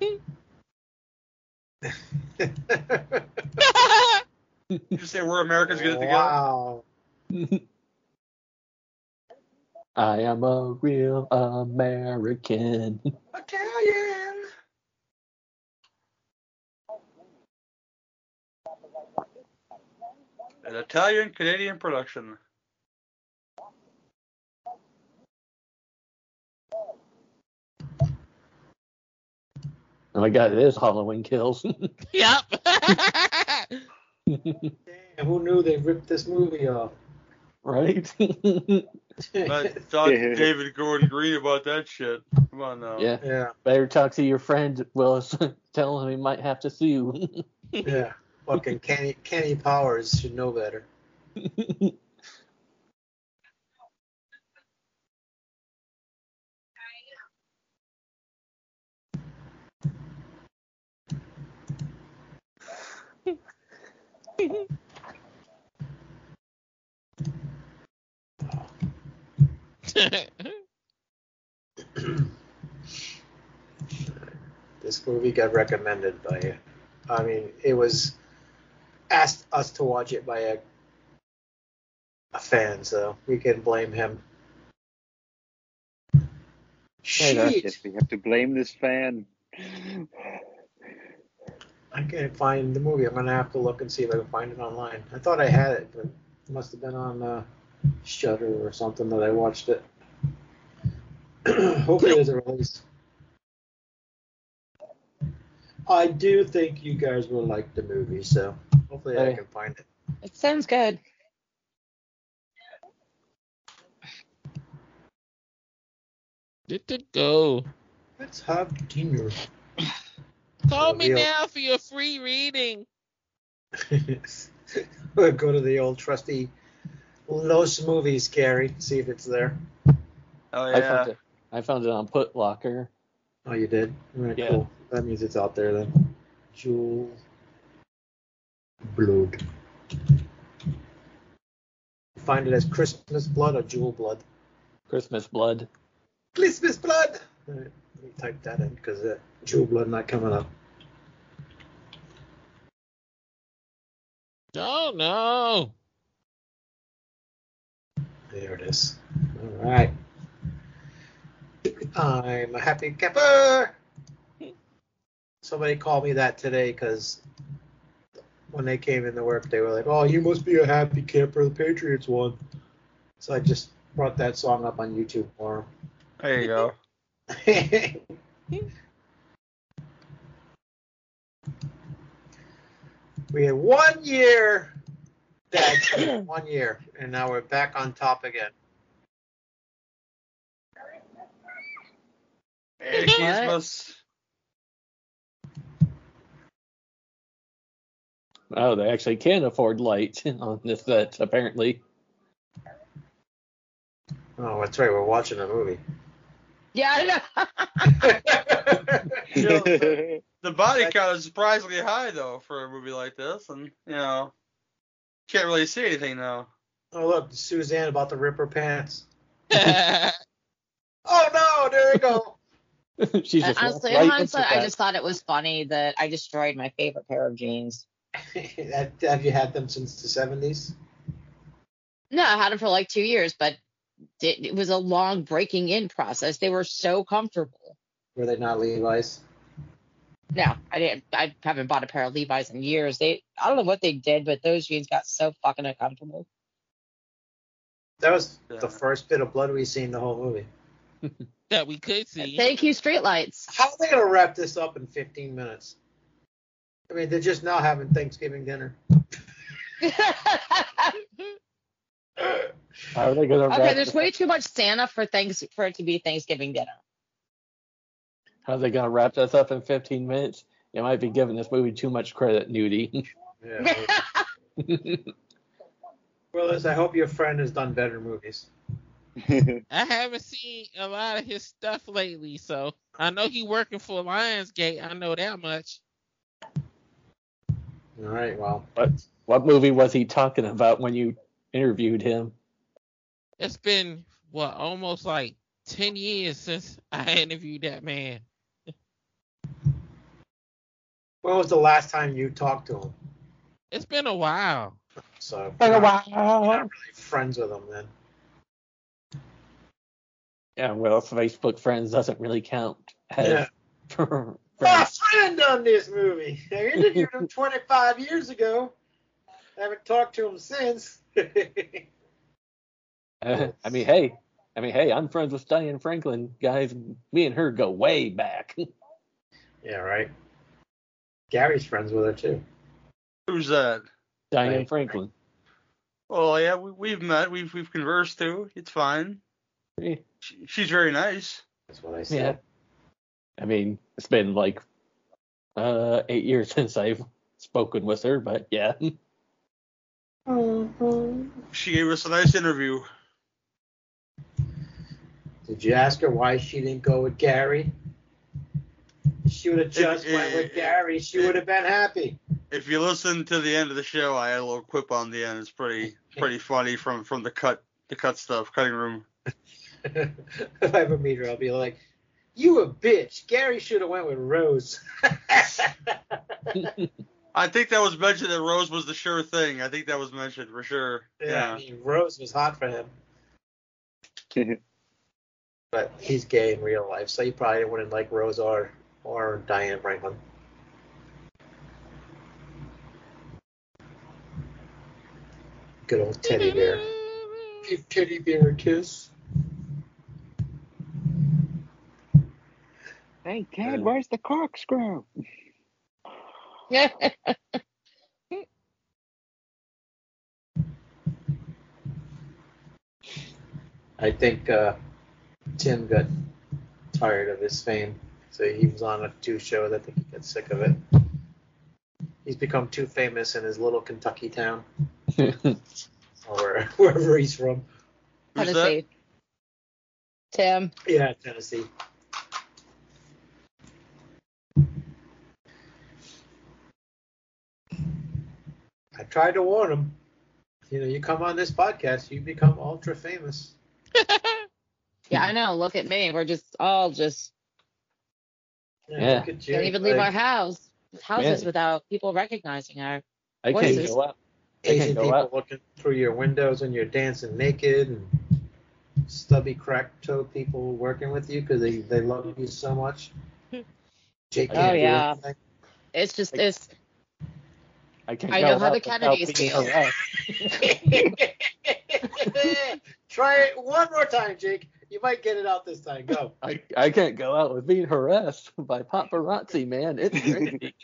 You say we're Americans get it together. wow. I am a real American. Italian. An Italian Canadian production. Oh my god, it is Halloween Kills. yep. Damn, who knew they ripped this movie off? Right? I talked to David Gordon Green about that shit. Come on now. yeah. yeah, Better talk to your friend Willis. Tell him he might have to sue. yeah. Fucking Kenny Kenny Powers should know better. This movie got recommended by, I mean, it was asked us to watch it by a a fan, so we can blame him. Hey, Shit, Yes, we have to blame this fan. I can't find the movie. I'm gonna have to look and see if I can find it online. I thought I had it, but it must have been on uh, Shudder or something that I watched it. Hopefully, there's a release. I do think you guys will like the movie, so hopefully I can find it. It sounds good. Let it go. Let's have dinner. Call me Real- now for your free reading. We'll go to the old trusty Los Movies, Gary, see if it's there. Oh I yeah. found it. I found it on Putlocker. Oh, you did? All right, Yeah. cool. That means it's out there then. Jewel Blood. Find it as Christmas Blood or Juleblod. Christmas Blood. Christmas Blood! All right, let me type that in because uh, Juleblod not coming up. Oh no. There it is. All right. I'm a happy camper. Somebody called me that today because when they came into work, they were like, "Oh, you must be a happy camper. The Patriots won." So I just brought that song up on YouTube for them. There you go. We had one year that one year, and now we're back on top again. Merry What? Oh, they actually can afford light on this set, apparently. Oh, that's right. We're watching a movie. Yeah, I know. Jill, The body count is surprisingly high though for a movie like this, and you know, can't really see anything now. oh look, Suzanne about to rip her pants. Oh no, there you go. She's just honestly, right in hindsight, I just thought it was funny that I destroyed my favorite pair of jeans. Have have you had them since the 70s? No, I had them for like two years, but it, it was a long breaking in process. They were so comfortable. Were they not Levi's? No, I didn't. I haven't bought a pair of Levi's in years. They, I don't know what they did, but those jeans got so fucking uncomfortable. That was the first bit of blood we seen the whole movie. that we could see. Thank you, Streetlights. How are they gonna wrap this up in 15 minutes? I mean, they're just now having Thanksgiving dinner. How are they gonna okay, there's this way up? too much Santa for thanks for it to be Thanksgiving dinner. How are they gonna wrap this up in 15 minutes? You might be giving this movie too much credit, Nudie. Yeah. Willis, I hope your friend has done better movies. I haven't seen a lot of his stuff lately, so I know he working for Lionsgate. I know that much. All right, well, what what movie was he talking about when you interviewed him? It's been what almost like ten years since I interviewed that man. When was the last time you talked to him? It's been a while. So Been a you're not really friends with him then. Yeah, well, Facebook friends doesn't really count. As Yeah. for My friend done this movie. I interviewed him 25 years ago. I haven't talked to him since. Uh, I mean, hey, I mean, hey, I'm friends with Diane Franklin, guys. Me and her go way back. yeah, right. Gary's friends with her too. Who's that? Diane Right. Franklin. Oh yeah, we, we've met, we've we've conversed too. It's fine. Yeah. She, she's very nice. That's what I said. Yeah. I mean, it's been like uh eight years since I've spoken with her, but yeah. She gave us a nice interview. Did you ask her why she didn't go with Gary? She would have just It- went it- with Gary. She would have been happy. If you listen to the end of the show, I had a little quip on the end. It's pretty pretty funny from from the cut the cut stuff, cutting room. if I ever meet her, I'll be like, "You a bitch." Gary should have went with Rose. I think that was mentioned that Rose was the sure thing. I think that was mentioned for sure. yeah, I mean, Rose was hot for him, but he's gay in real life, so he probably wouldn't like Rose or or Diane Franklin. Good old teddy bear. Give teddy bear a kiss. hey, Ted, where's the corkscrew? I think uh, Tim got tired of his fame, so he was on a two shows. I think he got sick of it. He's become too famous in his little Kentucky town, or wherever he's from. Who's that? Tennessee. Tim. Yeah, Tennessee. I tried to warn him. You know, you come on this podcast, you become ultra famous. Yeah, I know. Look at me. We're just all just Yeah. Look at you. can't even leave Like, our house houses Yeah. without people recognizing our. I What can't is this? go out. I Asian can't go people out. looking through your windows and you're dancing naked and stubby crack toe people working with you because they, they love you so much. Jake Oh, yeah. It's just it's. I can't I know how the without Kennedys being feel. Try it one more time, Jake. You might get it out this time. Go. I, I can't go out with being harassed by paparazzi, man. It's crazy.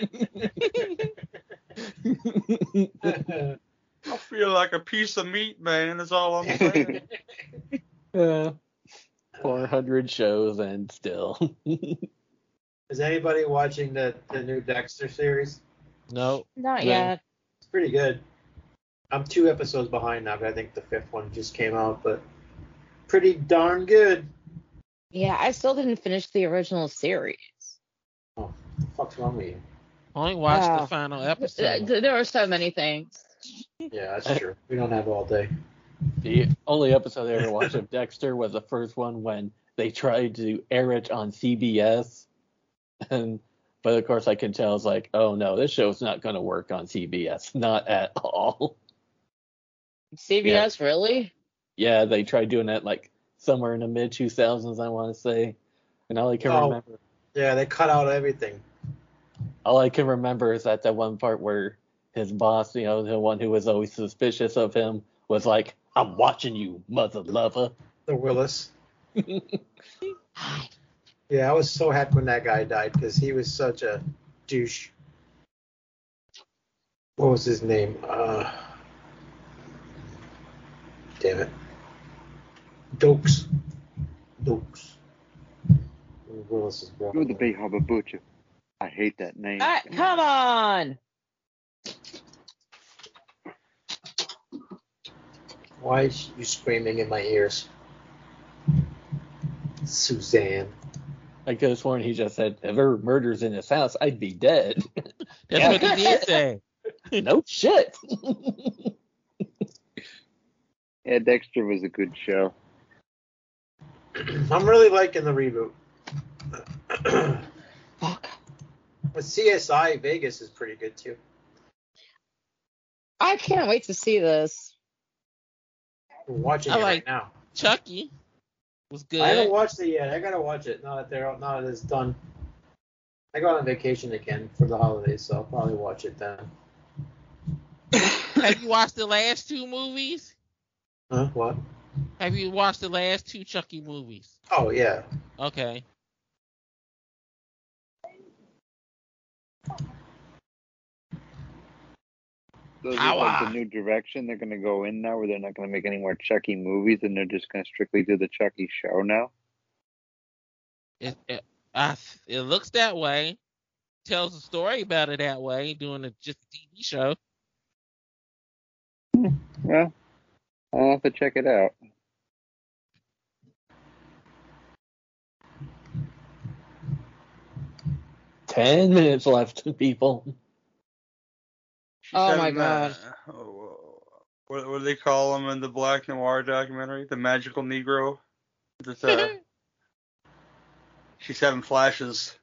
I feel like a piece of meat, man. Is all I'm saying. uh, 400 shows and still. Is anybody watching the, the new Dexter series? No. Not Yeah. yet. It's pretty good. I'm two episodes behind now, but I think the fifth one just came out, but pretty darn good. Yeah, I still didn't finish the original series. Oh, the fuck's wrong with you? Only watched Wow. the oh. final episode. There are so many things. Yeah, that's true. We don't have all day. the only episode I ever watched of Dexter was the first one when they tried to air it on CBS. And but of course I can tell it's like, oh no, this show's not gonna work on CBS. Not at all. CBS, really? Yeah, they tried doing that like somewhere in the mid two thousands, I wanna say. And all I can Oh. remember Yeah, they cut out everything. all I can remember is that that one part where his boss, you know, the one who was always suspicious of him, was like, I'm watching you, mother lover. The Willis. Yeah, I was so happy when that guy died because he was such a douche. What was his name? Uh, damn it. Doakes. Doakes. Willis's brother. You're the Bay Harbor Butcher. I hate that name. Ah, come on. Why is you screaming in my ears? Suzanne. I could have sworn he just said, if there were murders in his house, I'd be dead. That's what he did say. no shit. Yeah, Dexter was a good show. I'm really liking the reboot. Fuck. But CSI Vegas is pretty good too. I can't wait to see this. We're watching I it like- right now. Chucky was good. I haven't watched it yet. I gotta watch it now that they're now that it's done. I go on vacation again for the holidays, so I'll probably watch it then. Have you watched the last two movies? Huh? What? Have you watched the last two Chucky movies? Oh yeah. Okay. So is it like the new direction they're gonna go in now, where they're not gonna make any more Chucky movies, and they're just gonna strictly do the Chucky show now? It it, I, it looks that way. Tells a story about it that way, doing a just a TV show. Hmm. Well, I'll have to check it out. Ten minutes left, people. She Oh my in God. the- oh, what, what do they call him in the Black Noir documentary? The Magical Negro. That, uh, she's having flashes.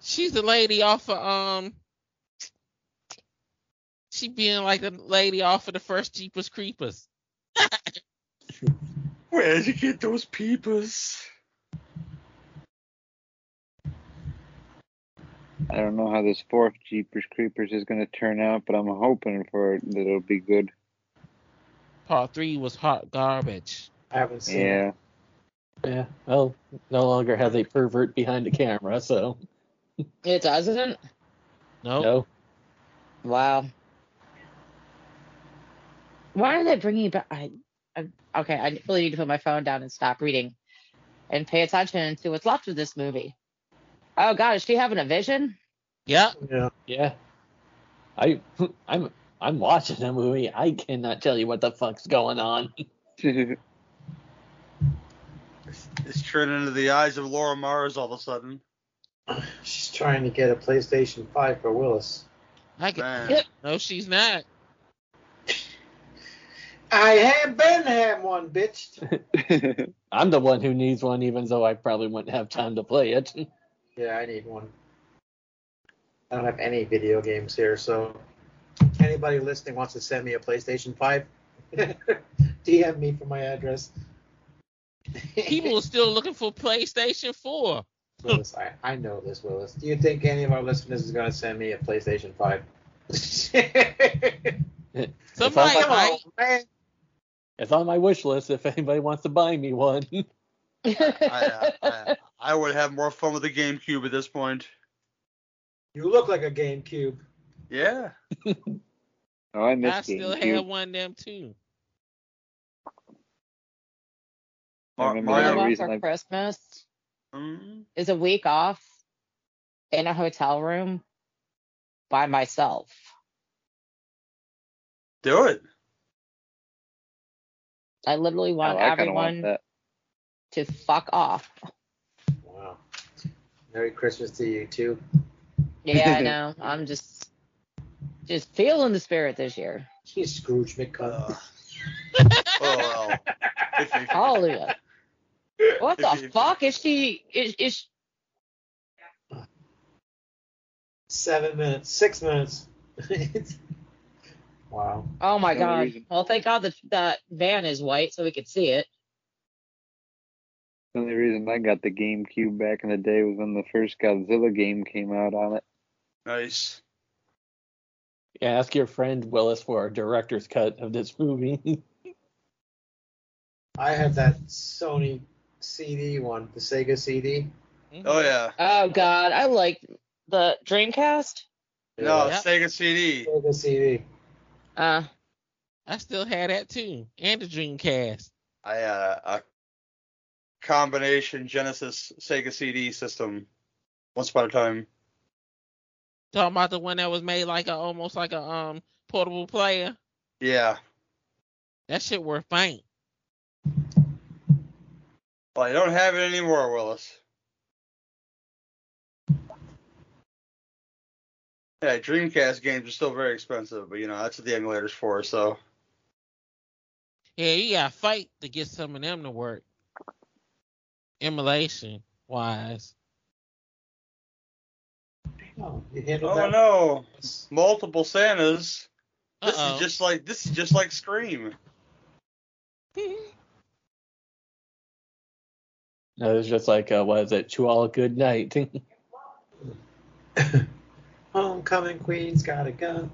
She's the lady off of um. She being like the lady off of the first Jeepers Creepers. Where'd you get those peepers? I don't know how this fourth Jeepers Creepers is gonna turn out, but I'm hoping for it that it'll be good. Part three was hot garbage. I haven't seen Yeah. it. Yeah. Well, no longer has a pervert behind the camera, so It doesn't? Nope. no. Wow. Why are they bringing back? I, I, okay, I really need to put my phone down and stop reading and pay attention to what's left of this movie. Oh God, is she having a vision? Yep. Yeah. Yeah. I I'm I'm watching the movie. I cannot tell you what the fuck's going on. It's turning into the eyes of Laura Mars all of a sudden. She's trying to get a PlayStation 5 for Willis. I can, Man. no, she's not. I have been had one, bitch. I'm the one who needs one, even though I probably wouldn't have time to play it. Yeah, I need one. I don't have any video games here, so anybody listening wants to send me a PlayStation 5, DM me for my address. People are still looking for PlayStation 4. Willis, I, I know this, Willis. Do you think any of our listeners is going to send me a PlayStation 5? Somebody Come Come might. on, man. It's on my wish list if anybody wants to buy me one. I, uh, I, I would have more fun with the GameCube at this point. You look like a GameCube. Yeah. Oh, I miss I still GameCube. have one of them too. I Mar- remember What I the Mario. want reason for I- Christmas Mm, is a week off in a hotel room by myself. do it. I literally Oh, want I kind of want everyone to fuck off. Wow. Merry Christmas to you too. Yeah, I know. I'm just just feeling the spirit this year. She's Scrooge McCutt. Uh, oh well. If, if, Hallelujah. What the fuck is she? Is is Seven minutes. Six minutes. wow. oh my The only god. reason- Well, thank God that that van is white so we could see it. The only reason I got the GameCube back in the day was when the first Godzilla game came out on it. nice. Yeah, ask your friend Willis for a director's cut of this movie. I have that Sony CD one, the Sega CD. Oh yeah. Oh god, I like the Dreamcast. No, Yep. Sega CD. Sega CD. Uh, I still had that too, and the Dreamcast. I uh, a combination Genesis Sega CD system. Once upon a time. Talking about the one that was made like a almost like a um portable player. Yeah. That shit worth faint. Well, I don't have it anymore, Willis. Yeah, Dreamcast games are still very expensive, but you know that's what the emulator's for. So Yeah, you gotta fight to get some of them to work. Emulation wise. Oh, oh no, multiple Santas. This Uh-oh. is just like this is just like Scream. no, it's just like, uh, what is it? To all a good night. Homecoming Queen's got a gun.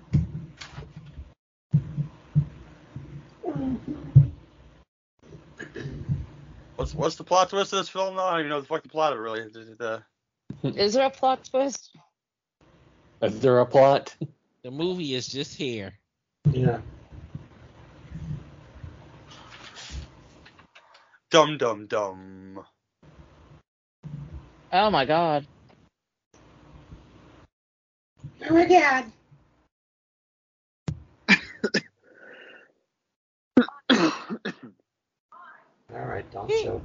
What's what's the plot twist of this film? now? I don't even know the fuck the plot of it really. is. Is uh, is there a plot twist? is there a plot? The movie is just here. Yeah. Dum dum dum. Oh my god. Oh my god. All right, don't show.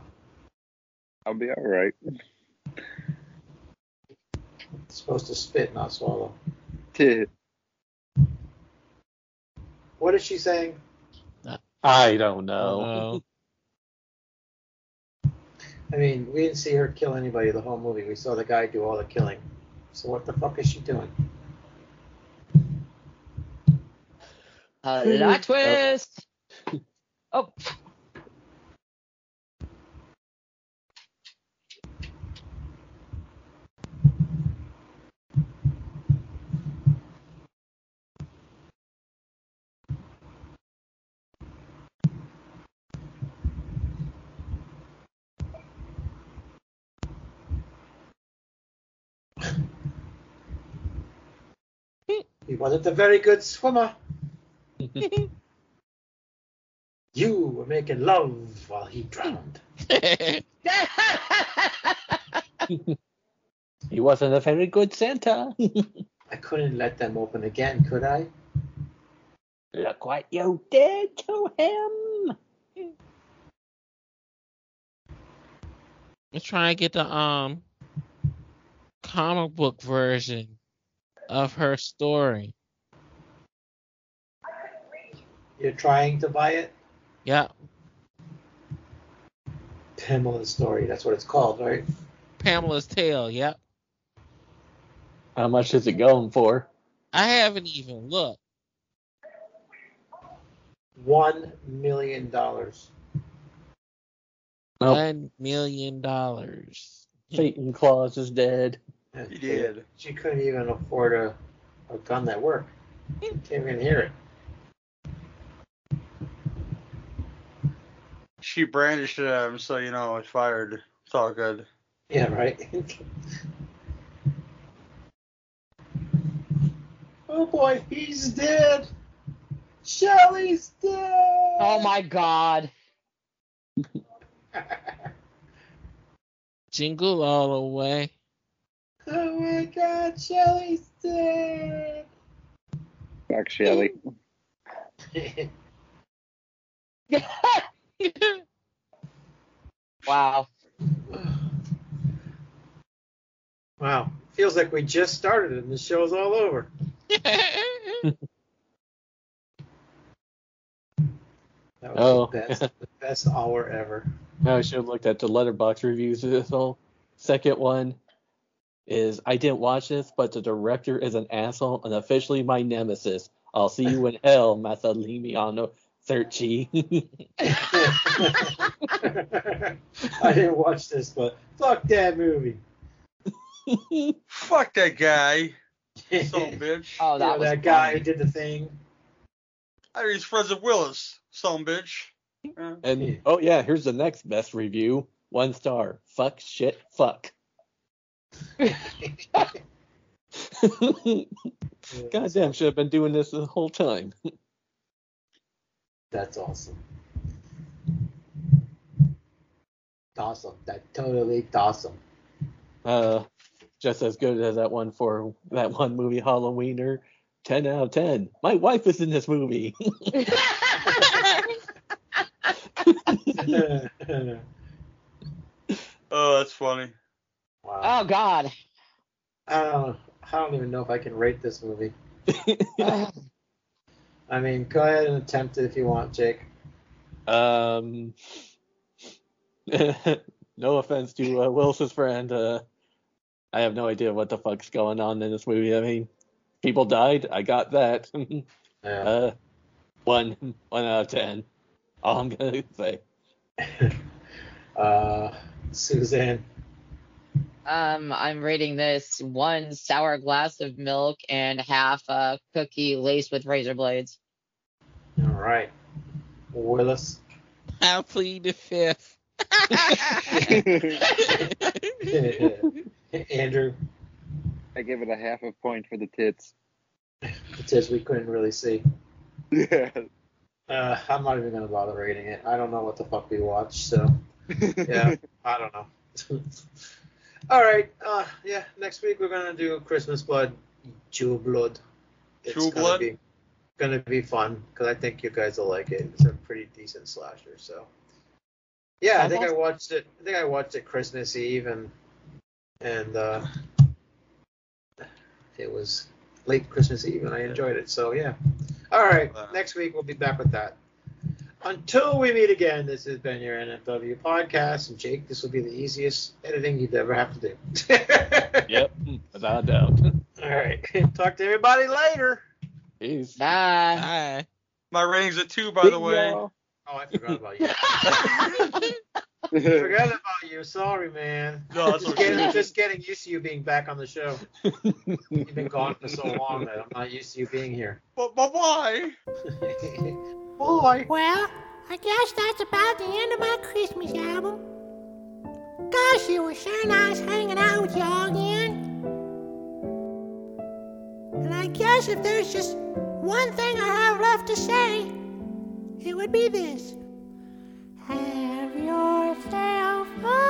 I'll be all right. It's supposed to spit, not swallow. What is she saying? I don't know. I mean, we didn't see her kill anybody the whole movie. We saw the guy do all the killing. So what the fuck is she doing? Uh, plot twist. Oh. oh. Wasn't a very good swimmer. You were making love while he drowned. He wasn't a very good Santa. I couldn't let them open again, could I? Look what you did to him. Let's try and get the um comic book version of her story. You're trying to buy it? Yeah. Pamela's story. That's what it's called, right? Pamela's Tale, yep. How much is it going for? I haven't even looked. One million dollars. Nope. One million dollars. Satan Claus is dead. He did. She couldn't even afford a, a gun that worked. Hmm. Can't even hear it. She brandished it at him, so you know it fired. It's all good. Yeah, right. oh boy, he's dead. Shelly's dead. Oh my god. Jingle all the way. Oh my God, Shelly's dead. Fuck Shelly. wow. wow, feels like we just started and the show's all over. That was Oh. the best, the best hour ever. I should have looked at the Letterboxd reviews of this whole second one. Is I didn't watch this, but the director is an asshole and officially my nemesis. I'll see you in hell, Massimiliano Cerchi. I didn't watch this, but fuck that movie. Fuck that guy. Son bitch. Oh, You that know, was that guy who did the thing. I heard he's friends with Willis. Son bitch. And oh yeah, here's the next best review. One star. Fuck shit fuck. Goddamn, should have been doing this the whole time. That's awesome. Awesome. That totally awesome. Uh, just as good as that one for that one movie Halloweener. Ten out of ten. My wife is in this movie. Oh, that's funny. Wow. oh god. I don't. I don't even know if I can rate this movie. I mean, go ahead and attempt it if you want, Jake. um, no offense to uh, Wilson's friend. Uh, I have no idea what the fuck's going on in this movie. I mean, people died. I got that. Yeah. uh, one, one out of ten. All I'm gonna say. Uh, Suzanne. Um, I'm rating this one sour glass of milk and half a cookie laced with razor blades. All right. Willis. I'll plead the fifth. Andrew. I give it a half a point for the tits. The tits we couldn't really see. Yeah. Uh, I'm not even gonna bother rating it. I don't know what the fuck we watched, so yeah, I don't know. All right, uh, yeah. Next week we're gonna do Christmas Blood, Juleblod. It's Jewel gonna Blood? Be, gonna be fun because I think you guys will like it. It's a pretty decent slasher. So yeah, I think I watched it. I think I watched it Christmas Eve and and uh, it was late Christmas Eve and I enjoyed it. So yeah. All right, next week we'll be back with that. Until we meet again, this has been your NFW podcast, and Jake, this will be the easiest editing you'd ever have to do. Yep, without a doubt. All right. Talk to everybody later. Peace. Bye. Hi. My rating's a two, by the way. Oh, I forgot about you. forgot about you. Sorry, man. No, that's just, getting, just getting used to you being back on the show. You've been gone for so long that I'm not used to you being here. But, but why? Boy. Well, I guess that's about the end of my Christmas album. Gosh, it was sure nice hanging out with y'all again. And I guess if there's just one thing I have left to say, it would be this. Have yourself a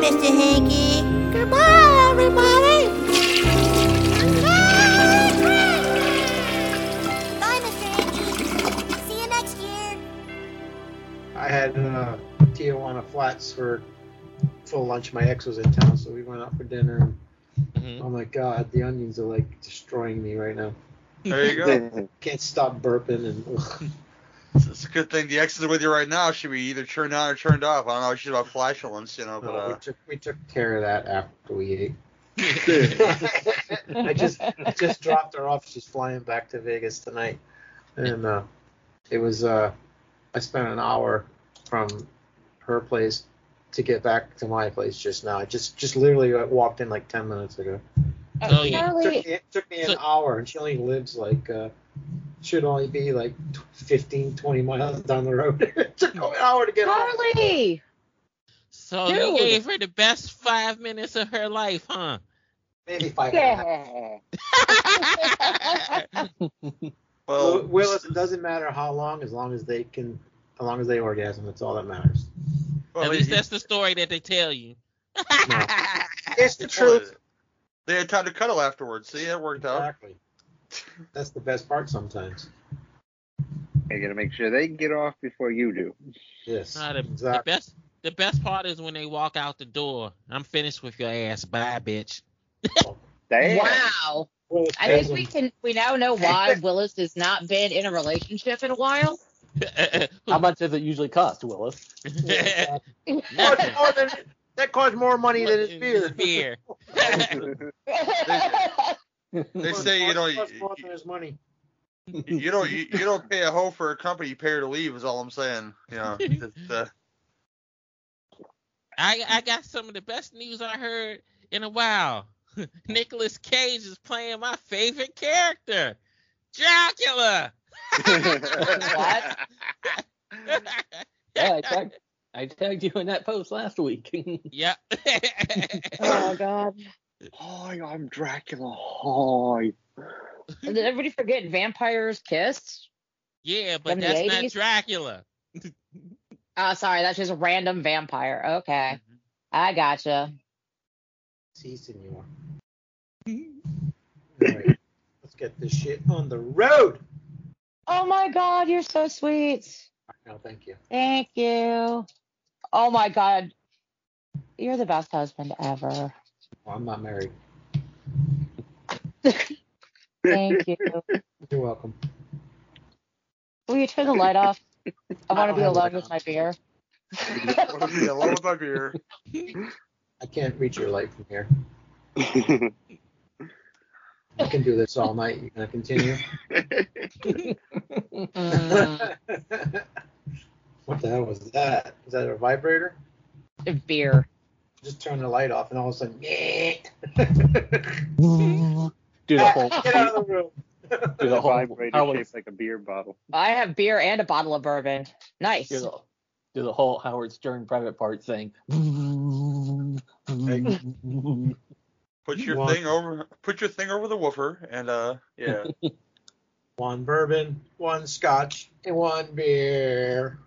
Goodbye, everybody. Bye, Mr. Andy. See you next year. I had uh, Tijuana Flats for full lunch. My ex was in town, so we went out for dinner. And, Mhm. oh my god, the onions are like destroying me right now. There you go. Can't stop burping and. Ugh. It's, it's a good thing the X is with you right now. Should be either turned on or turned off. I don't know shit about flatulence, you know, but No, we uh, took we took care of that after we ate. I just I just dropped her off. She's flying back to Vegas tonight, and uh, it was uh, I spent an hour from her place to get back to my place just now. I just just literally walked in like ten minutes ago. Oh, yeah. It took me, it took me an So- hour, and she only lives like uh, should only be like 15, 20 miles down the road. it took me an hour to get home. Charlie. So Dude. you gave her the best five minutes of her life, huh? Maybe five. and a half. Yeah. well, Willis, it doesn't matter how long, as long as they can, as long as they orgasm, that's all that matters. well, At he- least that's the story that they tell you. It's the Well, truth. They had time to cuddle afterwards. See, it worked out. Exactly. That's the best part sometimes. You gotta make sure they get off before you do. Yes. Nah, the, the best the best part is when they walk out the door. I'm finished with your ass. Bye, bitch. Damn. Wow. Willis I think we can we now know why Willis has not been in a relationship in a while. How much does it usually cost, Willis? Yeah, more than- that costs more money than his beer. Beer. They say you know you, more than his money. you, you don't you, you don't pay a hoe for a company, you pay her to leave. Is all I'm saying. You know, it's, uh, I I got some of the best news I heard in a while. Nicolas Cage is playing my favorite character, Dracula. What? Yeah, I tagged, I tagged you in that post last week. yeah. oh God. Hi, I'm Dracula. Hi. Did everybody forget Vampires Kiss? yeah, but From that's not Dracula. Oh, sorry, that's just a random vampire. Okay, mm-hmm. I gotcha. See, senor. All right. Let's get this shit on the road. Oh my God, you're so sweet. No, thank you. Thank you. Oh my God, you're the best husband ever. Well, I'm not married. Thank you. You're welcome. Will you turn the light off? I I want to be alone with my beer. want to be alone with my beer. I can't reach your light from here. I can do this all night. You gonna continue? Mm. What the hell was that? Is that a vibrator? A beer. Just turn the light off and all of a sudden, do the whole, get out of the room. do the whole vibrator Howard, shaped like a beer bottle. I have beer and a bottle of bourbon. Nice. do the, do the whole Howard Stern private part thing. Put your One. thing over. Put your thing over the woofer, and uh, yeah. One bourbon, one scotch, and one beer.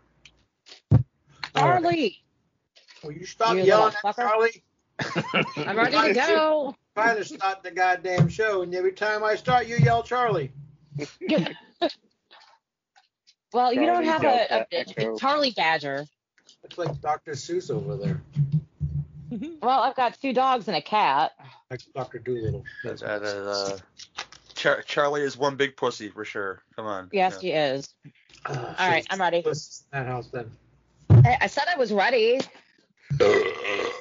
All right. Charlie, Will you stop You yelling at. Charlie? I'm ready to go. Trying to start the goddamn show, and every time I start, you yell Charlie. Well, you don't have Delta a, a, Charlie Badger. It's like Dr. Seuss over there, Well, I've got two dogs and a cat. like Dr. Dolittle. That's That is, uh, Char- Charlie is one big pussy for sure. Come on. Yes, Yeah. he is. Uh, All right, I'm ready. That house then. I, I said I was ready. Damn.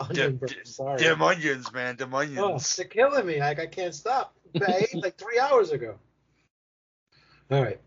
Onion Dim- burn, sorry. Dim onions, man. Dim Oh, onions. they're killing me. Like I can't stop. I ate like three hours ago. All right.